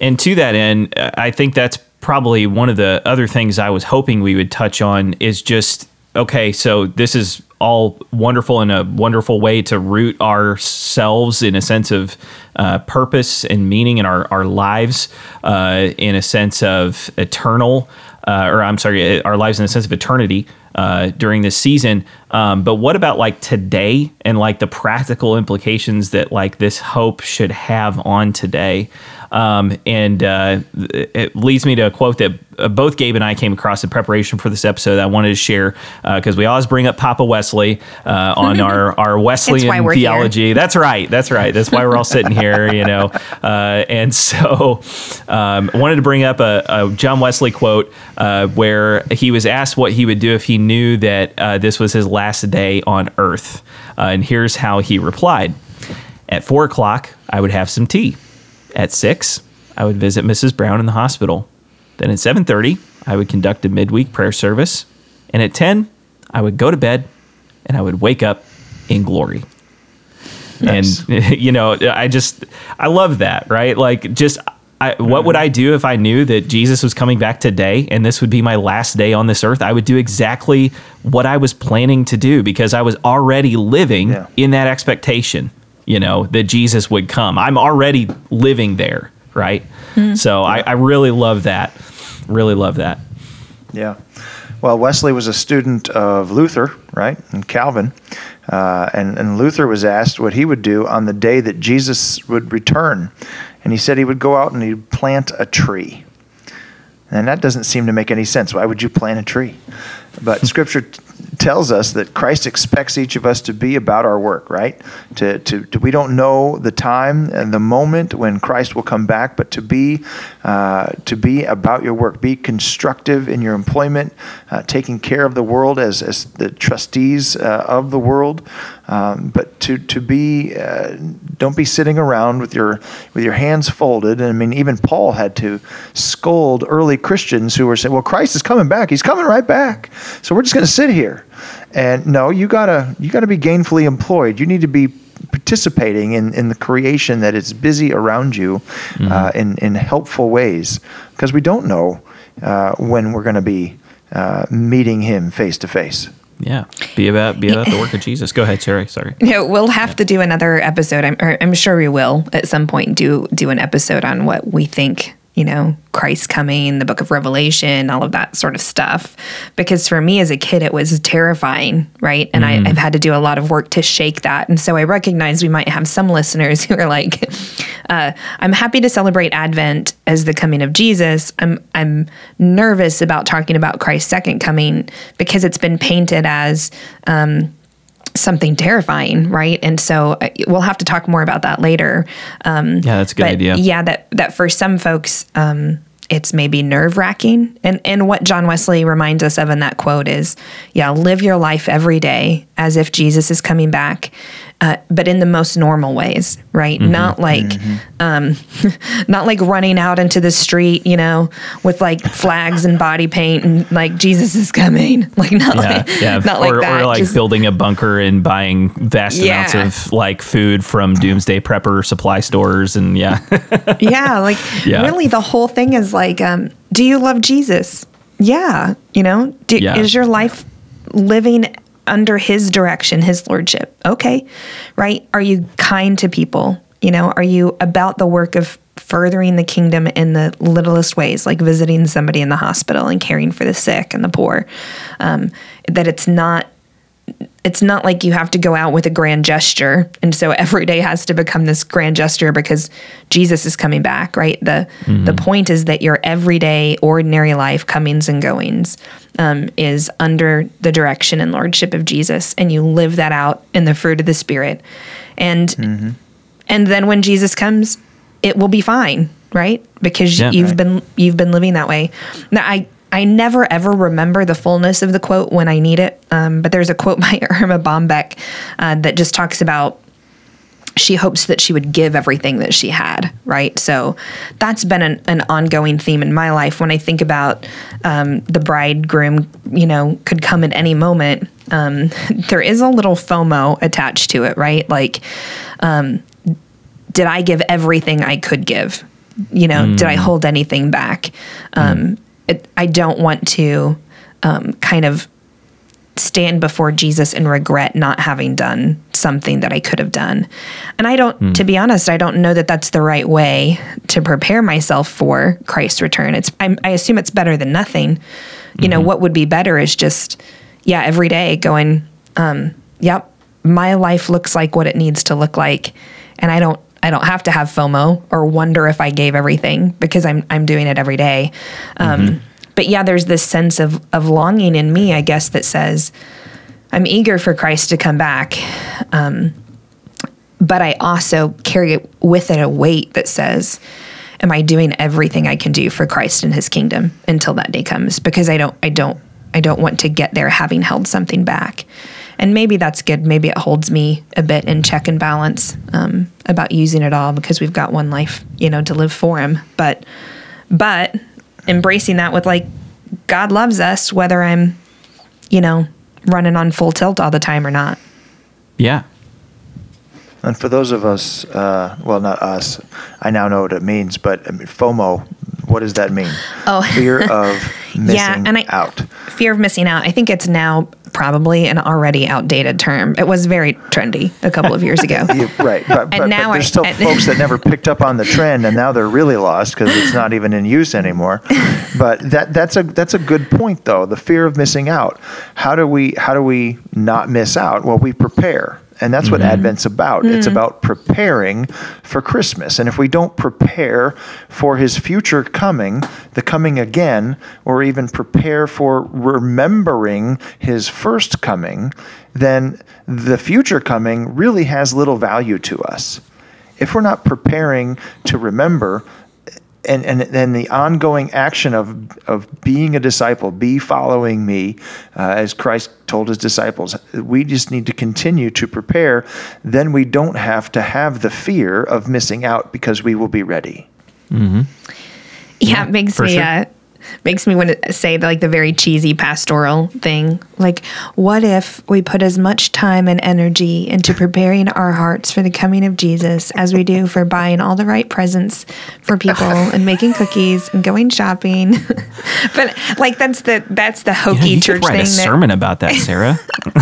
And to that end, I think that's probably one of the other things I was hoping we would touch on is just okay, so this is all wonderful and a wonderful way to root ourselves in a sense of uh, purpose and meaning in our, our lives, uh, in a sense of eternal, uh, or I'm sorry, our lives in a sense of eternity uh, during this season. Um, but what about like today and like the practical implications that like this hope should have on today? Um, and uh, it leads me to a quote that uh, both Gabe and I came across in preparation for this episode. That I wanted to share because we always bring up Papa Wesley uh, on our our Wesleyan we're here. theology. That's right. That's right. That's why we're all sitting here, you know. Uh, and so, um, I wanted to bring up a, a John Wesley quote uh, where he was asked what he would do if he knew that uh, this was his last day on Earth. Uh, and here's how he replied: At four o'clock, I would have some tea. At six, I would visit Mrs. Brown in the hospital. Then at seven thirty, I would conduct a midweek prayer service. And at ten, I would go to bed, and I would wake up in glory Nice. and you know i just i love that right like just I, what would i do if i knew that jesus was coming back today and this would be my last day on this earth i would do exactly what i was planning to do because i was already living Yeah. in that expectation you know that jesus would come i'm already living there right so I, I really love that really love that Yeah. Well, Wesley was a student of Luther, right, and Calvin. Uh, and, and Luther was asked what he would do on the day that Jesus would return. And he said he would go out and he'd plant a tree. And that doesn't seem to make any sense. Why would you plant a tree? But Scripture t- tells us that Christ expects each of us to be about our work, right? To, to, to we don't know the time and the moment when Christ will come back, but to be uh, to be about your work, be constructive in your employment, uh, taking care of the world as, as the trustees uh, of the world, um, but to to be uh, don't be sitting around with your with your hands folded. And I mean, even Paul had to scold early Christians who were saying, "Well, Christ is coming back. He's coming right back. So we're just going to sit here." And no, you gotta you gotta be gainfully employed. You need to be participating in, in the creation that is busy around you uh, in in helpful ways because we don't know uh, when we're going to be uh, meeting Him face to face. Yeah be about be about the work of jesus go ahead sarah sorry know, we'll have to do another episode. I'm, I'm sure we will at some point do do an episode on what we think. You know, Christ coming, the Book of Revelation, all of that sort of stuff. Because for me as a kid, it was terrifying, right? And I, I've had to do a lot of work to shake that. And so I recognize we might have some listeners who are like, uh, "I'm happy to celebrate Advent as the coming of Jesus. I'm I'm nervous about talking about Christ's second coming because it's been painted as." Something terrifying, right? And so uh, we'll have to talk more about that later. Um, yeah that's a good but idea yeah, that that for some folks, um, it's maybe nerve wracking. And and what John Wesley reminds us of in that quote is, yeah, live your life every day as if Jesus is coming back, uh, but in the most normal ways, right? Mm-hmm. Not like, um, not like running out into the street, you know, with like flags and body paint and like Jesus is coming, like not yeah, like yeah. not or, like that. or like just- building a bunker and buying vast Yeah. amounts of like food from doomsday prepper supply stores and yeah yeah like Yeah. really the whole thing is like um do you love jesus yeah you know do, is your life living under his direction his lordship. Okay right? Are you kind to people? You know, are you about the work of furthering the kingdom in the littlest ways, like visiting somebody in the hospital and caring for the sick and the poor? Um, that it's not it's not like you have to go out with a grand gesture and so every day has to become this grand gesture because Jesus is coming back, right? The the point is that your everyday ordinary life comings and goings um, is under the direction and lordship of Jesus and you live that out in the fruit of the spirit. And and then when Jesus comes, it will be fine, right? Because Yeah. you've Right. been you've been living that way. Now I I never ever remember the fullness of the quote when I need it, um, but there's a quote by Erma Bombeck uh, that just talks about she hopes that she would give everything that she had, right? So that's been an, an ongoing theme in my life. When I think about um, the bridegroom, you know, could come at any moment, um, there is a little FOMO attached to it, right? Like, um, did I give everything I could give? You know, did I hold anything back? Um, it, I don't want to um, kind of stand before Jesus and regret not having done something that I could have done. And I don't, to be honest, I don't know that that's the right way to prepare myself for Christ's return. It's, I'm, I assume it's better than nothing. You know, what would be better is just, yeah, every day going, um, yep, my life looks like what it needs to look like. And I don't, I don't have to have FOMO or wonder if I gave everything because I'm, I'm doing it every day. Um, But yeah, there's this sense of, of longing in me, I guess, that says, I'm eager for Christ to come back. Um, but I also carry it with it a weight that says, Am I doing everything I can do for Christ and his kingdom until that day comes? Because I don't I don't I don't want to get there having held something back. And maybe that's good. Maybe it holds me a bit in check and balance um, about using it all because we've got one life, you know, to live for him. But but embracing that with like God loves us whether I'm, you know, running on full tilt all the time or not. Yeah. And for those of us, uh, well, not us, I now know what it means, but I mean, FOMO, what does that mean? Oh. Fear of missing Yeah, and I- out. Fear of missing out. I think it's now probably an already outdated term. It was very trendy a couple of years ago. Yeah, right, but, but, but now I- there's still and- folks that never picked up on the trend, and now they're really lost because it's not even in use anymore. But that that's a that's a good point, though. The fear of missing out. How do we how do we not miss out? Well, we prepare. And that's what mm-hmm. Advent's about. It's mm. about preparing for Christmas. And if we don't prepare for his future coming, the coming again, or even prepare for remembering his first coming, then the future coming really has little value to us. If we're not preparing to remember, and, and then the ongoing action of, of being a disciple, be following me, uh, as Christ told his disciples, we just need to continue to prepare. Then we don't have to have the fear of missing out because we will be ready. yeah, it makes for me sure. uh, makes me want to say like the very cheesy pastoral thing. Like, what if we put as much time and energy into preparing our hearts for the coming of Jesus as we do for buying all the right presents for people and making cookies and going shopping? but like that's the that's the You, know, hokey you church could write thing a that sermon about that, Sarah.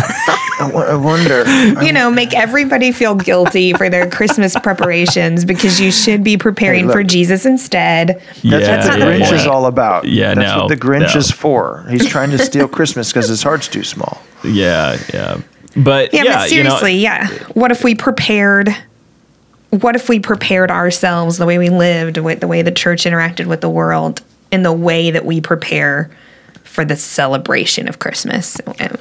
I wonder. you know, make everybody feel guilty for their Christmas preparations because you should be preparing look. for Jesus instead. That's Yeah, what the yeah, Grinch yeah. is all about. Yeah, That's no, what the Grinch no. is for. He's trying to steal Christmas because his heart's too small. yeah, yeah. But Yeah, yeah, but seriously, you know, yeah. What if we prepared? What if we prepared ourselves the way we lived, with the way the church interacted with the world, in the way that we prepare for the celebration of Christmas?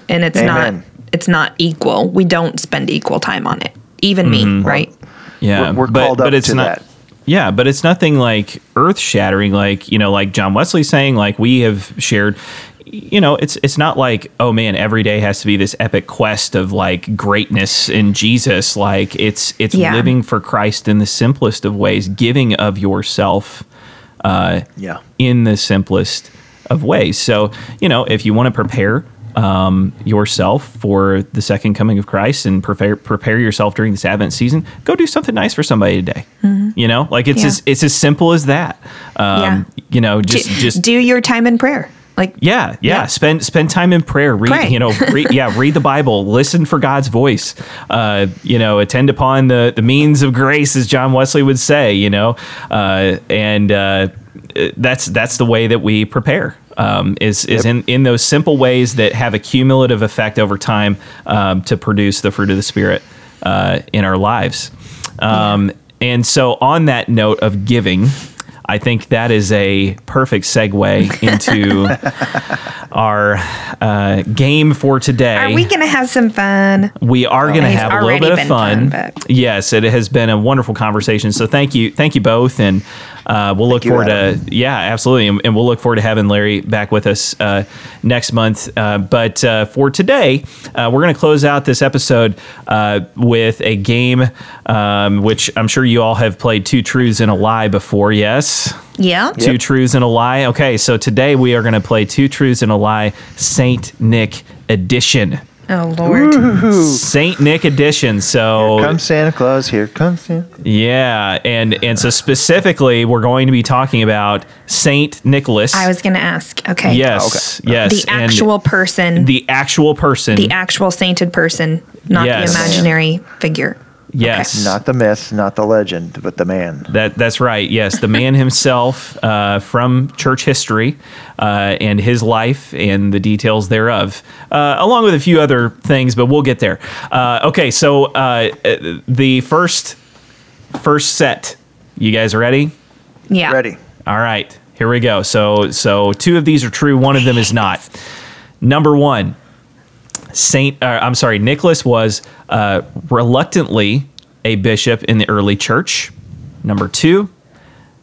And it's Amen. not it's not equal. We don't spend equal time on it. Even me, mm-hmm. right? yeah, We're- we're but, called but up it's to not, that. Yeah, but it's nothing like earth shattering, like you know, like John Wesley saying, like we have shared. You know, it's it's not like oh man, every day has to be this epic quest of like greatness in Jesus. Like it's it's Yeah. living for Christ in the simplest of ways, giving of yourself. Uh, Yeah. in the simplest of ways. So, you know, if you want to prepare um, yourself for the second coming of Christ and prepare prepare yourself during this Advent season, go do something nice for somebody today. You know, like it's Mm-hmm. Yeah. as it's as simple as that. Um, Yeah. You know, Do- just just do your time in prayer. Like Yeah, yeah, Yeah. Spend spend time in prayer. Read, Pray. you know, read, yeah, read the Bible. Listen for God's voice. Uh, you know, attend upon the the means of grace, as John Wesley would say. You know, uh, and uh, that's that's the way that we prepare. Um, is is in in those simple ways that have a cumulative effect over time um, to produce the fruit of the Spirit uh, in our lives. Um, And so, on that note of giving. I think that is a perfect segue into our uh, game for today. Are we going to have some fun? We are going to have a little bit of fun. fun, but- yes, it has been a wonderful conversation. So thank you, thank you both, and uh, we'll look you, forward Adam. to yeah, absolutely, and, and we'll look forward to having Larry back with us uh, next month. Uh, but uh, for today, uh, we're going to close out this episode uh, with a game, um, which I'm sure you all have played Two Truths and a Lie before. Yes. Yeah. Two truths and a lie. Okay, so today we are going to play Two Truths and a Lie Saint Nick edition. Oh Lord. Saint Nick edition. So Come Santa Claus, here comes Santa. yeah, and and so specifically we're going to be talking about Saint Nicholas. I was going to ask. Okay. yes, yes, The and actual person, the, the actual person. The actual sainted person, not Yes. the imaginary figure. Yes, Not the myth, not the legend, but the man. That that's right. Yes, the man himself uh, from church history uh, and his life and the details thereof, uh, along with a few other things, but we'll get there. Uh, okay, so uh, uh, the first first set. You guys ready? Yeah. Ready. All right, here we go. So so two of these are true. One of them is not. Number one, Saint. Uh, I'm sorry, Nicholas was uh, reluctantly a bishop in the early church. Number two,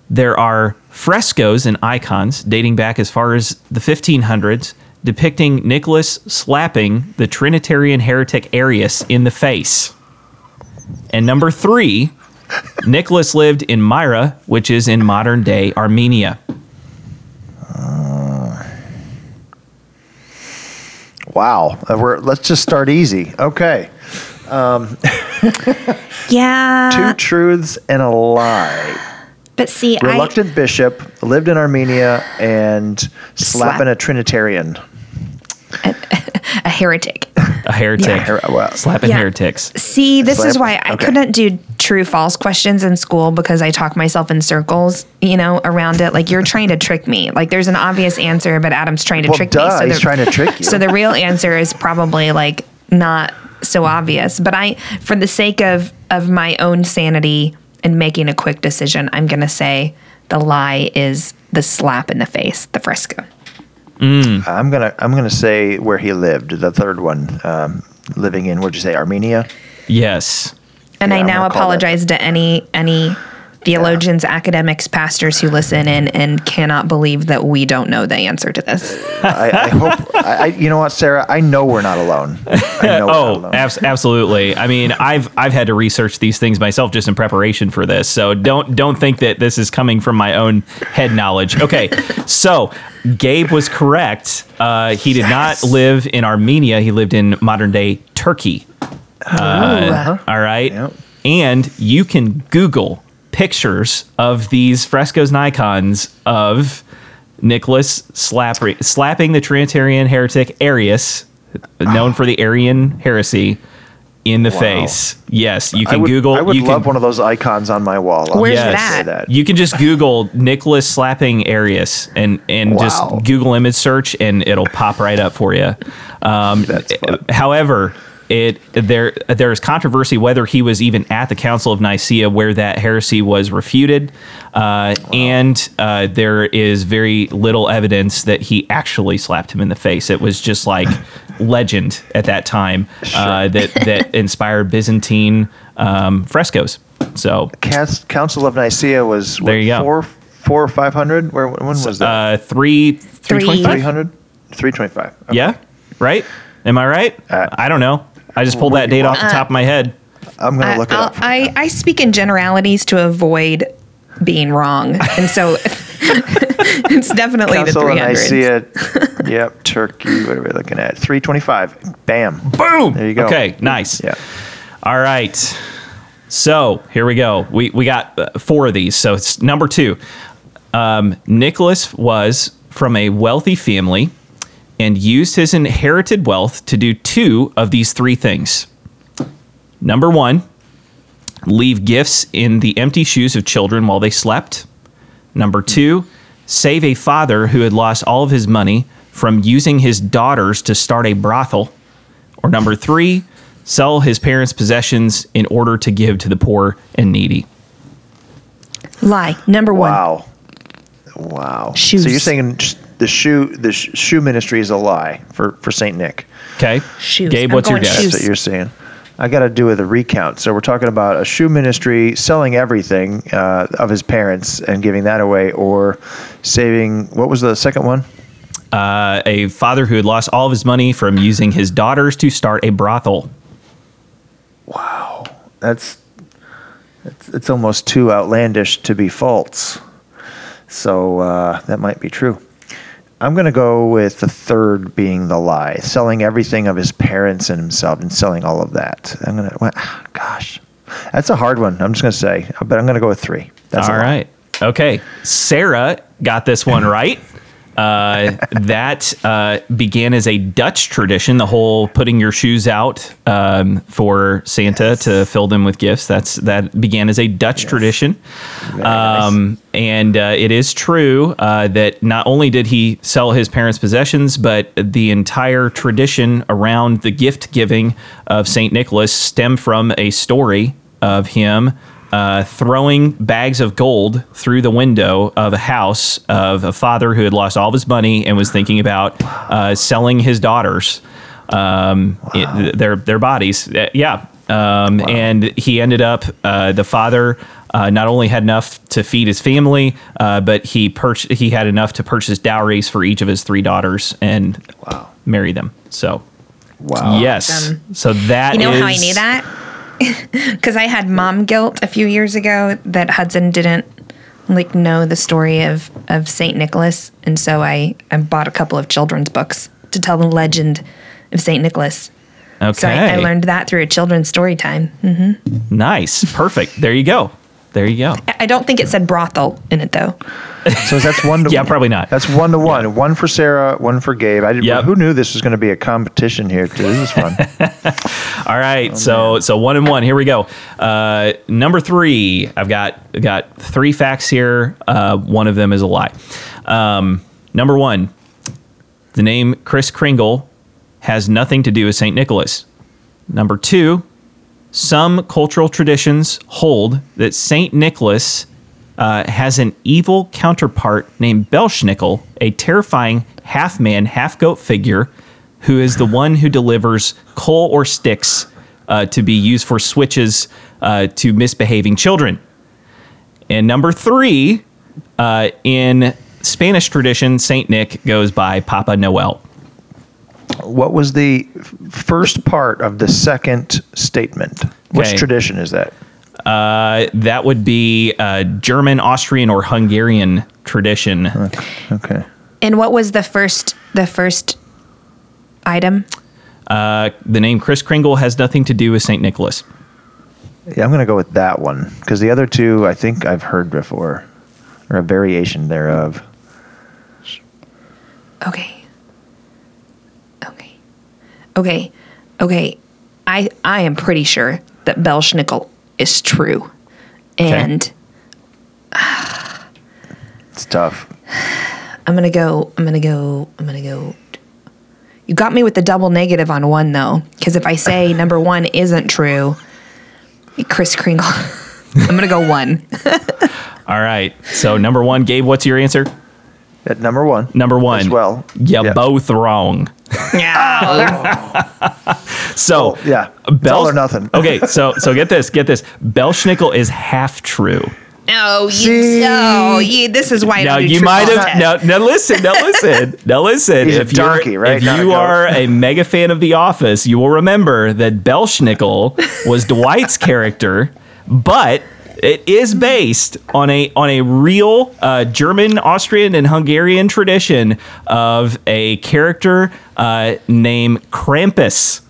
there are frescoes and icons dating back as far as the 1500s depicting Nicholas slapping the Trinitarian heretic Arius in the face. And number three, Nicholas lived in Myra, which is in modern day Armenia. Wow. Uh, we're, let's just start easy. Okay. Yeah. Two truths and a lie. but see, I Reluctant bishop, lived in Armenia, and slapping Slap. a Trinitarian. a heretic. A heretic. Yeah. Well, Slapping Yeah. heretics. See, this is why I okay. couldn't do true false questions in school because I talk myself in circles, you know, around it. Like you're trying to trick me. Like there's an obvious answer, but Adam's trying to Well, trick duh, me. he's trying to trick you. So the real answer is probably like not so obvious. But I, for the sake of of my own sanity and making a quick decision, I'm gonna say the lie is the slap in the face, the fresco. I'm gonna I'm gonna say where he lived. The third one, um, living in where'd you say Armenia? Yes. And Yeah, I now gonna call that. apologize to any any theologians, academics, pastors who listen and and cannot believe that we don't know the answer to this. I, I hope. I, I, you know what, Sarah? I know we're not alone. I know we're not Oh, alone. abs- absolutely. I mean, I've I've had to research these things myself just in preparation for this. So don't don't think that this is coming from my own head knowledge. Okay, so Gabe was correct. Uh, he did Yes. not live in Armenia. He lived in modern day Turkey. Uh, all right, Yep. and you can Google pictures of these frescoes and icons of Nicholas slap- slapping the Trinitarian heretic Arius, known for the Arian heresy, in the Wow. face. Yes, you I can would, Google. I would you love can, one of those icons on my wall. I'll Where's just that? say that. You can just Google Nicholas slapping Arius and and Wow. just Google image search and it'll pop right up for you. Um, That's however, it there there is controversy whether he was even at the Council of Nicaea where that heresy was refuted, uh, and uh, there is very little evidence that he actually slapped him in the face. It was just like legend at that time uh, that that inspired Byzantine um, frescoes. So Cas- Council of Nicaea was what, There you go. four, four or five hundred. Where when was that? uh, three three twenty Three five. hundred. Three twenty-five. Yeah, right. Am I right? Uh, I don't know. I just pulled that date off the top of my head. I'm gonna I, look it I'll- up. I, I speak in generalities to avoid being wrong, and so it's definitely the Council the of 300s. Nicaea. yep, Turkey. What are we looking at? Three twenty-five. Bam. Boom. There you go. Okay, nice. Yeah. All right. So here we go. We we got uh, four of these. So it's number two. Um, Nicholas was from a wealthy family and used his inherited wealth to do two of these three things. Number one, leave gifts in the empty shoes of children while they slept. Number two, save a father who had lost all of his money from using his daughters to start a brothel. Or number three, sell his parents' possessions in order to give to the poor and needy. Lie. Number one. Wow. Wow. Shoes. So you're saying sh- the shoe the sh- shoe ministry is a lie for for Saint Nick. Okay. Shoes. Gabe, I'm what's your going guess? shoes. That's what you're saying. I got to do with a recount. So we're talking about a shoe ministry selling everything uh, of his parents and giving that away, or saving. What was the second one? Uh, a father who had lost all of his money from using his daughters to start a brothel. Wow, that's it's, it's almost too outlandish to be false. So uh, that might be true. I'm going to go with the third being the lie, selling everything of his parents and himself and selling all of that. I'm going to, gosh, that's a hard one. I'm just going to say, but I'm going to go with three. That's All right. Okay. Sarah got this one right. Uh, that uh, began as a Dutch tradition. The whole putting your shoes out um, for Santa to fill them with gifts. That's that began as a Dutch tradition. Um, and uh, it is true uh, that not only did he sell his parents' possessions, but the entire tradition around the gift giving of Saint Nicholas stemmed from a story of him uh, throwing bags of gold through the window of a house of a father who had lost all of his money and was thinking about uh, selling his daughters, um, i- their their bodies. Uh, yeah, um, and he ended up uh, the father. Uh, not only had enough to feed his family, uh, but he purch- he had enough to purchase dowries for each of his three daughters and Wow. marry them. So, Wow. yes, Awesome. so that You know how I knew that? Because I had mom guilt a few years ago that Hudson didn't like know the story of of Saint Nicholas, and so I I bought a couple of children's books to tell the legend of Saint Nicholas. Okay, So I, I learned that through a children's story time. Mm. Hmm. Nice, perfect. There you go. There you go. I don't think it said brothel in it though. So that's one to Yeah, probably not. That's one to one. One for Sarah, one for Gabe. I didn't. Yep. Who knew this was going to be a competition here? This is fun. All right, so so one and one. Here we go. Uh, number three. I've got I've got three facts here. Uh, one of them is a lie. Um, number one, the name Chris Kringle has nothing to do with Saint Nicholas. Number two, some cultural traditions hold that Saint Nicholas uh, has an evil counterpart named Belsnickel, a terrifying half man, half goat figure who is the one who delivers coal or sticks uh, to be used for switches uh, to misbehaving children. And number three, uh, in Spanish tradition, Saint Nick goes by Papa Noel. what was the f- first part of the second statement? Which Okay. tradition is that? Uh, that would be uh, German, Austrian, or Hungarian tradition. Okay. And what was the first the first item? Uh, the name Chris Kringle has nothing to do with Saint Nicholas. Yeah, I'm going to go with that one because the other two I think I've heard before, or a variation thereof. Okay. Okay. Okay. Okay. I I am pretty sure that Belsnickel is true. And It's tough. I'm gonna go I'm gonna go I'm gonna go you got me with the double negative on one though, because if I say number one isn't true, Chris Kringle, I'm gonna go one. All right. So number one, Gabe, what's your answer? At number one. Number one. As well. You Yeah. both wrong. Yeah. Oh. So Yeah. It's all or nothing. okay. So so get this. Get this. Belsnickel is half true. No, you See? no, you, this is why I Now you might have test. now, now listen now listen now listen He's a if you're donkey, right? if Not a you goat. are a mega fan of The Office you will remember that Belsnickel was Dwight's character but it is based on a on a real uh, German, Austrian, and Hungarian tradition of a character uh, named Krampus.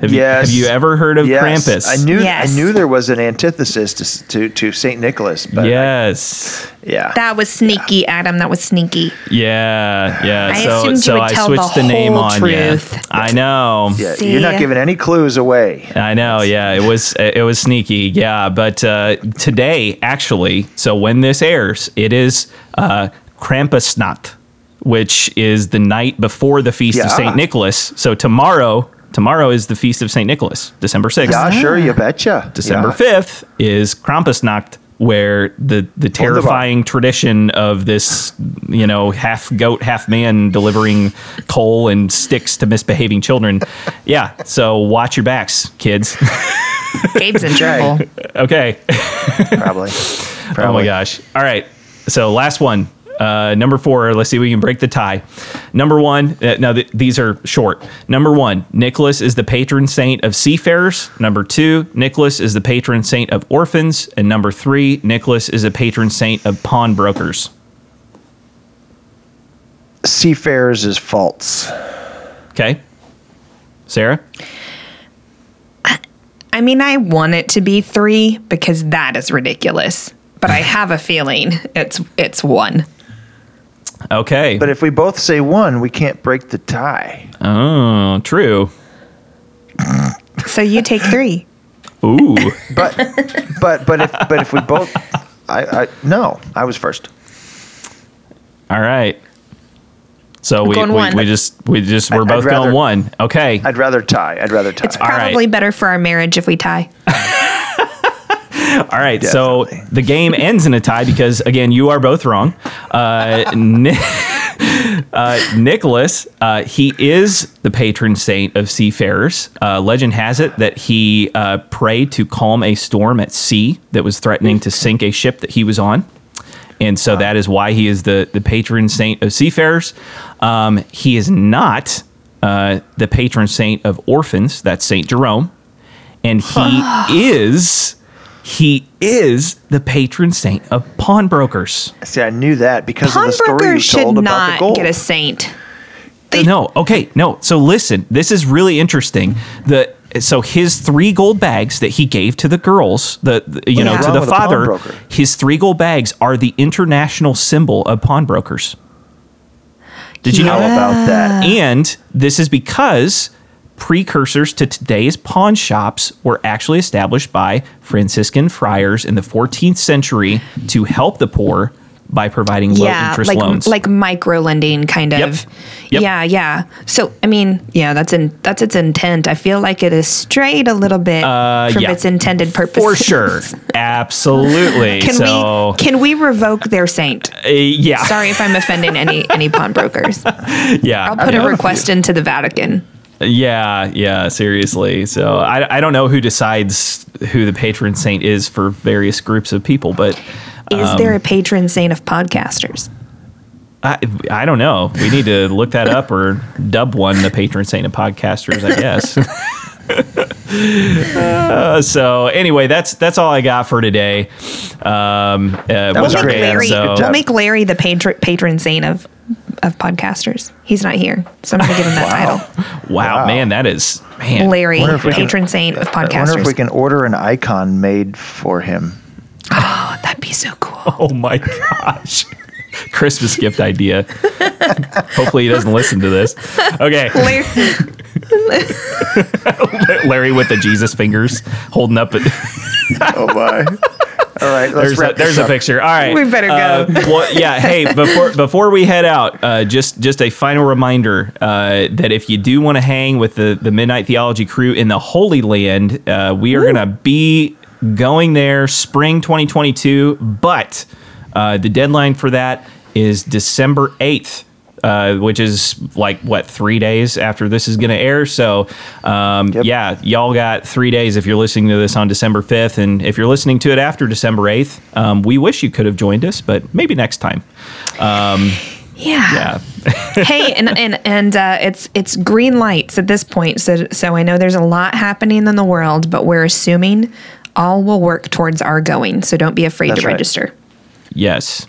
Have, you, have you ever heard of Yes. Krampus? I knew Yes. I knew there was an antithesis to to, to Saint Nicholas, but I- yes. yeah. That was sneaky, Adam. That was sneaky. Yeah, yeah. I so assumed you so would I tell switched the the, name whole on truth. you. I know. yeah, See? you're not giving any clues away. I know, yeah, it was it was sneaky, yeah. But uh, today, actually, so when this airs, it is uh, Krampusnacht, which is the night before the feast of Saint Nicholas. So tomorrow, tomorrow is the feast of Saint Nicholas, December sixth. Yeah, sure, you betcha. December Yeah. fifth is Krampusnacht, where the the terrifying tradition of this, you know, half goat, half man delivering coal and sticks to misbehaving children. Yeah, so watch your backs, kids. Gabe's in trouble. okay. Probably. Oh my gosh. All right. So last one. Uh, number four. Let's see if we can break the tie. Number one. Uh, now th- these are short. Number one. Nicholas is the patron saint of seafarers. Number two. Nicholas is the patron saint of orphans. And number three. Nicholas is a patron saint of pawnbrokers. Seafarers is false. Okay. Sarah. I mean, I want it to be three because that is ridiculous. But I have a feeling it's it's one. Okay. But if we both say one, we can't break the tie. oh, true. So you take three. Ooh. But but but if but if we both I, I no, I was first. All right. So we, going we, one. we just we just we're I'd both rather- going one. Okay. I'd rather tie. I'd rather tie. It's All right. probably better for our marriage if we tie. All right, so the game ends in a tie because again, you are both wrong. Uh, Ni- uh, Nicholas, uh, he is the patron saint of seafarers. Uh, legend has it that he uh, prayed to calm a storm at sea that was threatening to sink a ship that he was on. And so that is why he is the, the patron saint of seafarers. Um, he is not uh, the patron saint of orphans. That's Saint Jerome. And he is he is the patron saint of pawnbrokers. See, I knew that because of the story you Pawnbrokers should told about the not gold. get a saint. Uh, they- No, okay, no. So listen, this is really interesting. The so his three gold bags that he gave to the girls, the, the- you know, to the with a father, pawnbroker? his three gold bags are the international symbol of pawnbrokers. Did you know How about that? And this is because precursors to today's pawn shops were actually established by Franciscan friars in the 14th century to help the poor by providing low yeah, interest like loans. like micro lending kind Yep. of. Yep. Yeah, yeah. So I mean, yeah, that's in that's its intent. I feel like it is strayed a little bit from Uh, yeah. its intended purpose. for sure, absolutely. Can so, we can we revoke their saint? uh, yeah, Sorry if I'm offending any any pawnbrokers. yeah, I'll put a request into the Vatican. Yeah, yeah. Seriously. So I, I don't know who decides who the patron saint is for various groups of people, but Is Um, there a patron saint of podcasters? I, I don't know. We need to look that up or dub one the patron saint of podcasters, I guess. Uh, so anyway, that's that's all I got for today. Um, uh, We'll make. Larry. So, we'll make Larry the patron patron saint of of podcasters. He's not here, so I'm gonna give him that title. wow, Wow. man, that is man. Larry, Wonder if we can- patron saint of podcasters. I wonder if we can order an icon made for him. Oh, that'd be so cool. Oh my gosh. Christmas gift idea. Hopefully he doesn't listen to this. Okay. Larry, Larry with the Jesus fingers holding up. It. Oh my! All right, let's There's a, there's a picture. All right. We better go. Uh, well, yeah. Hey, before before we head out, uh, just just a final reminder uh, that if you do want to hang with the the Midnight Theology crew in the Holy Land, uh, we are gonna be going there spring 2022, but uh, the deadline for that is December 8th. Uh, which is like what three days after this is going to air. So, um, Yep. yeah, y'all got three days if you're listening to this on December 5th, and if you're listening to it after December 8th, um, we wish you could have joined us, but maybe next time. yeah. Yeah, hey, and and and uh, it's it's green lights at this point. So so I know there's a lot happening in the world, but we're assuming all will work towards our going. So don't be afraid That's to right. register. yes.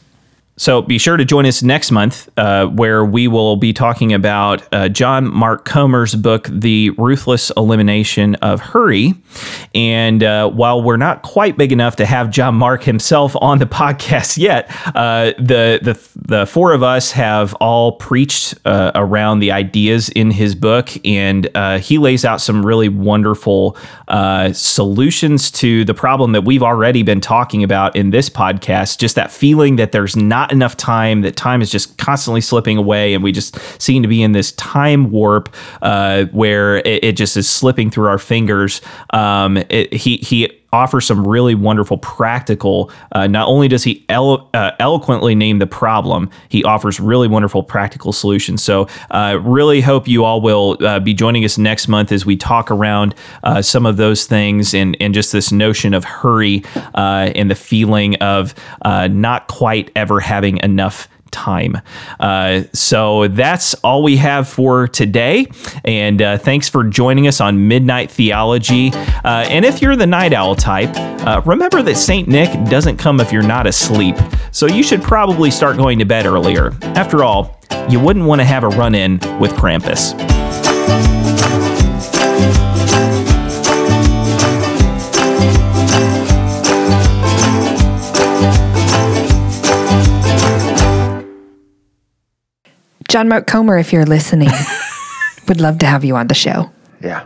So be sure to join us next month, uh, where we will be talking about uh, John Mark Comer's book, The Ruthless Elimination of Hurry. And uh, while we're not quite big enough to have John Mark himself on the podcast yet, uh, the, the the four of us have all preached uh, around the ideas in his book, and uh, he lays out some really wonderful solutions to the problem that we've already been talking about in this podcast. Just that feeling that there's not enough time, that time is just constantly slipping away, and we just seem to be in this time warp uh, where it, it, just is slipping through our fingers. Um, it, he he offers some really wonderful practical. Uh, not only does he elo- uh, eloquently name the problem, he offers really wonderful practical solutions. So, uh, really hope you all will uh, be joining us next month as we talk around uh, some of those things and and just this notion of hurry uh, and the feeling of not quite ever having enough time. Uh, so that's all we have for today. And uh, thanks for joining us on Midnight Theology. Uh, and if you're the night owl type, uh, remember that St. Nick doesn't come if you're not asleep. So you should probably start going to bed earlier. After all, you wouldn't want to have a run in with Krampus. John Mark Comer, if you're listening, would love to have you on the show. Yeah.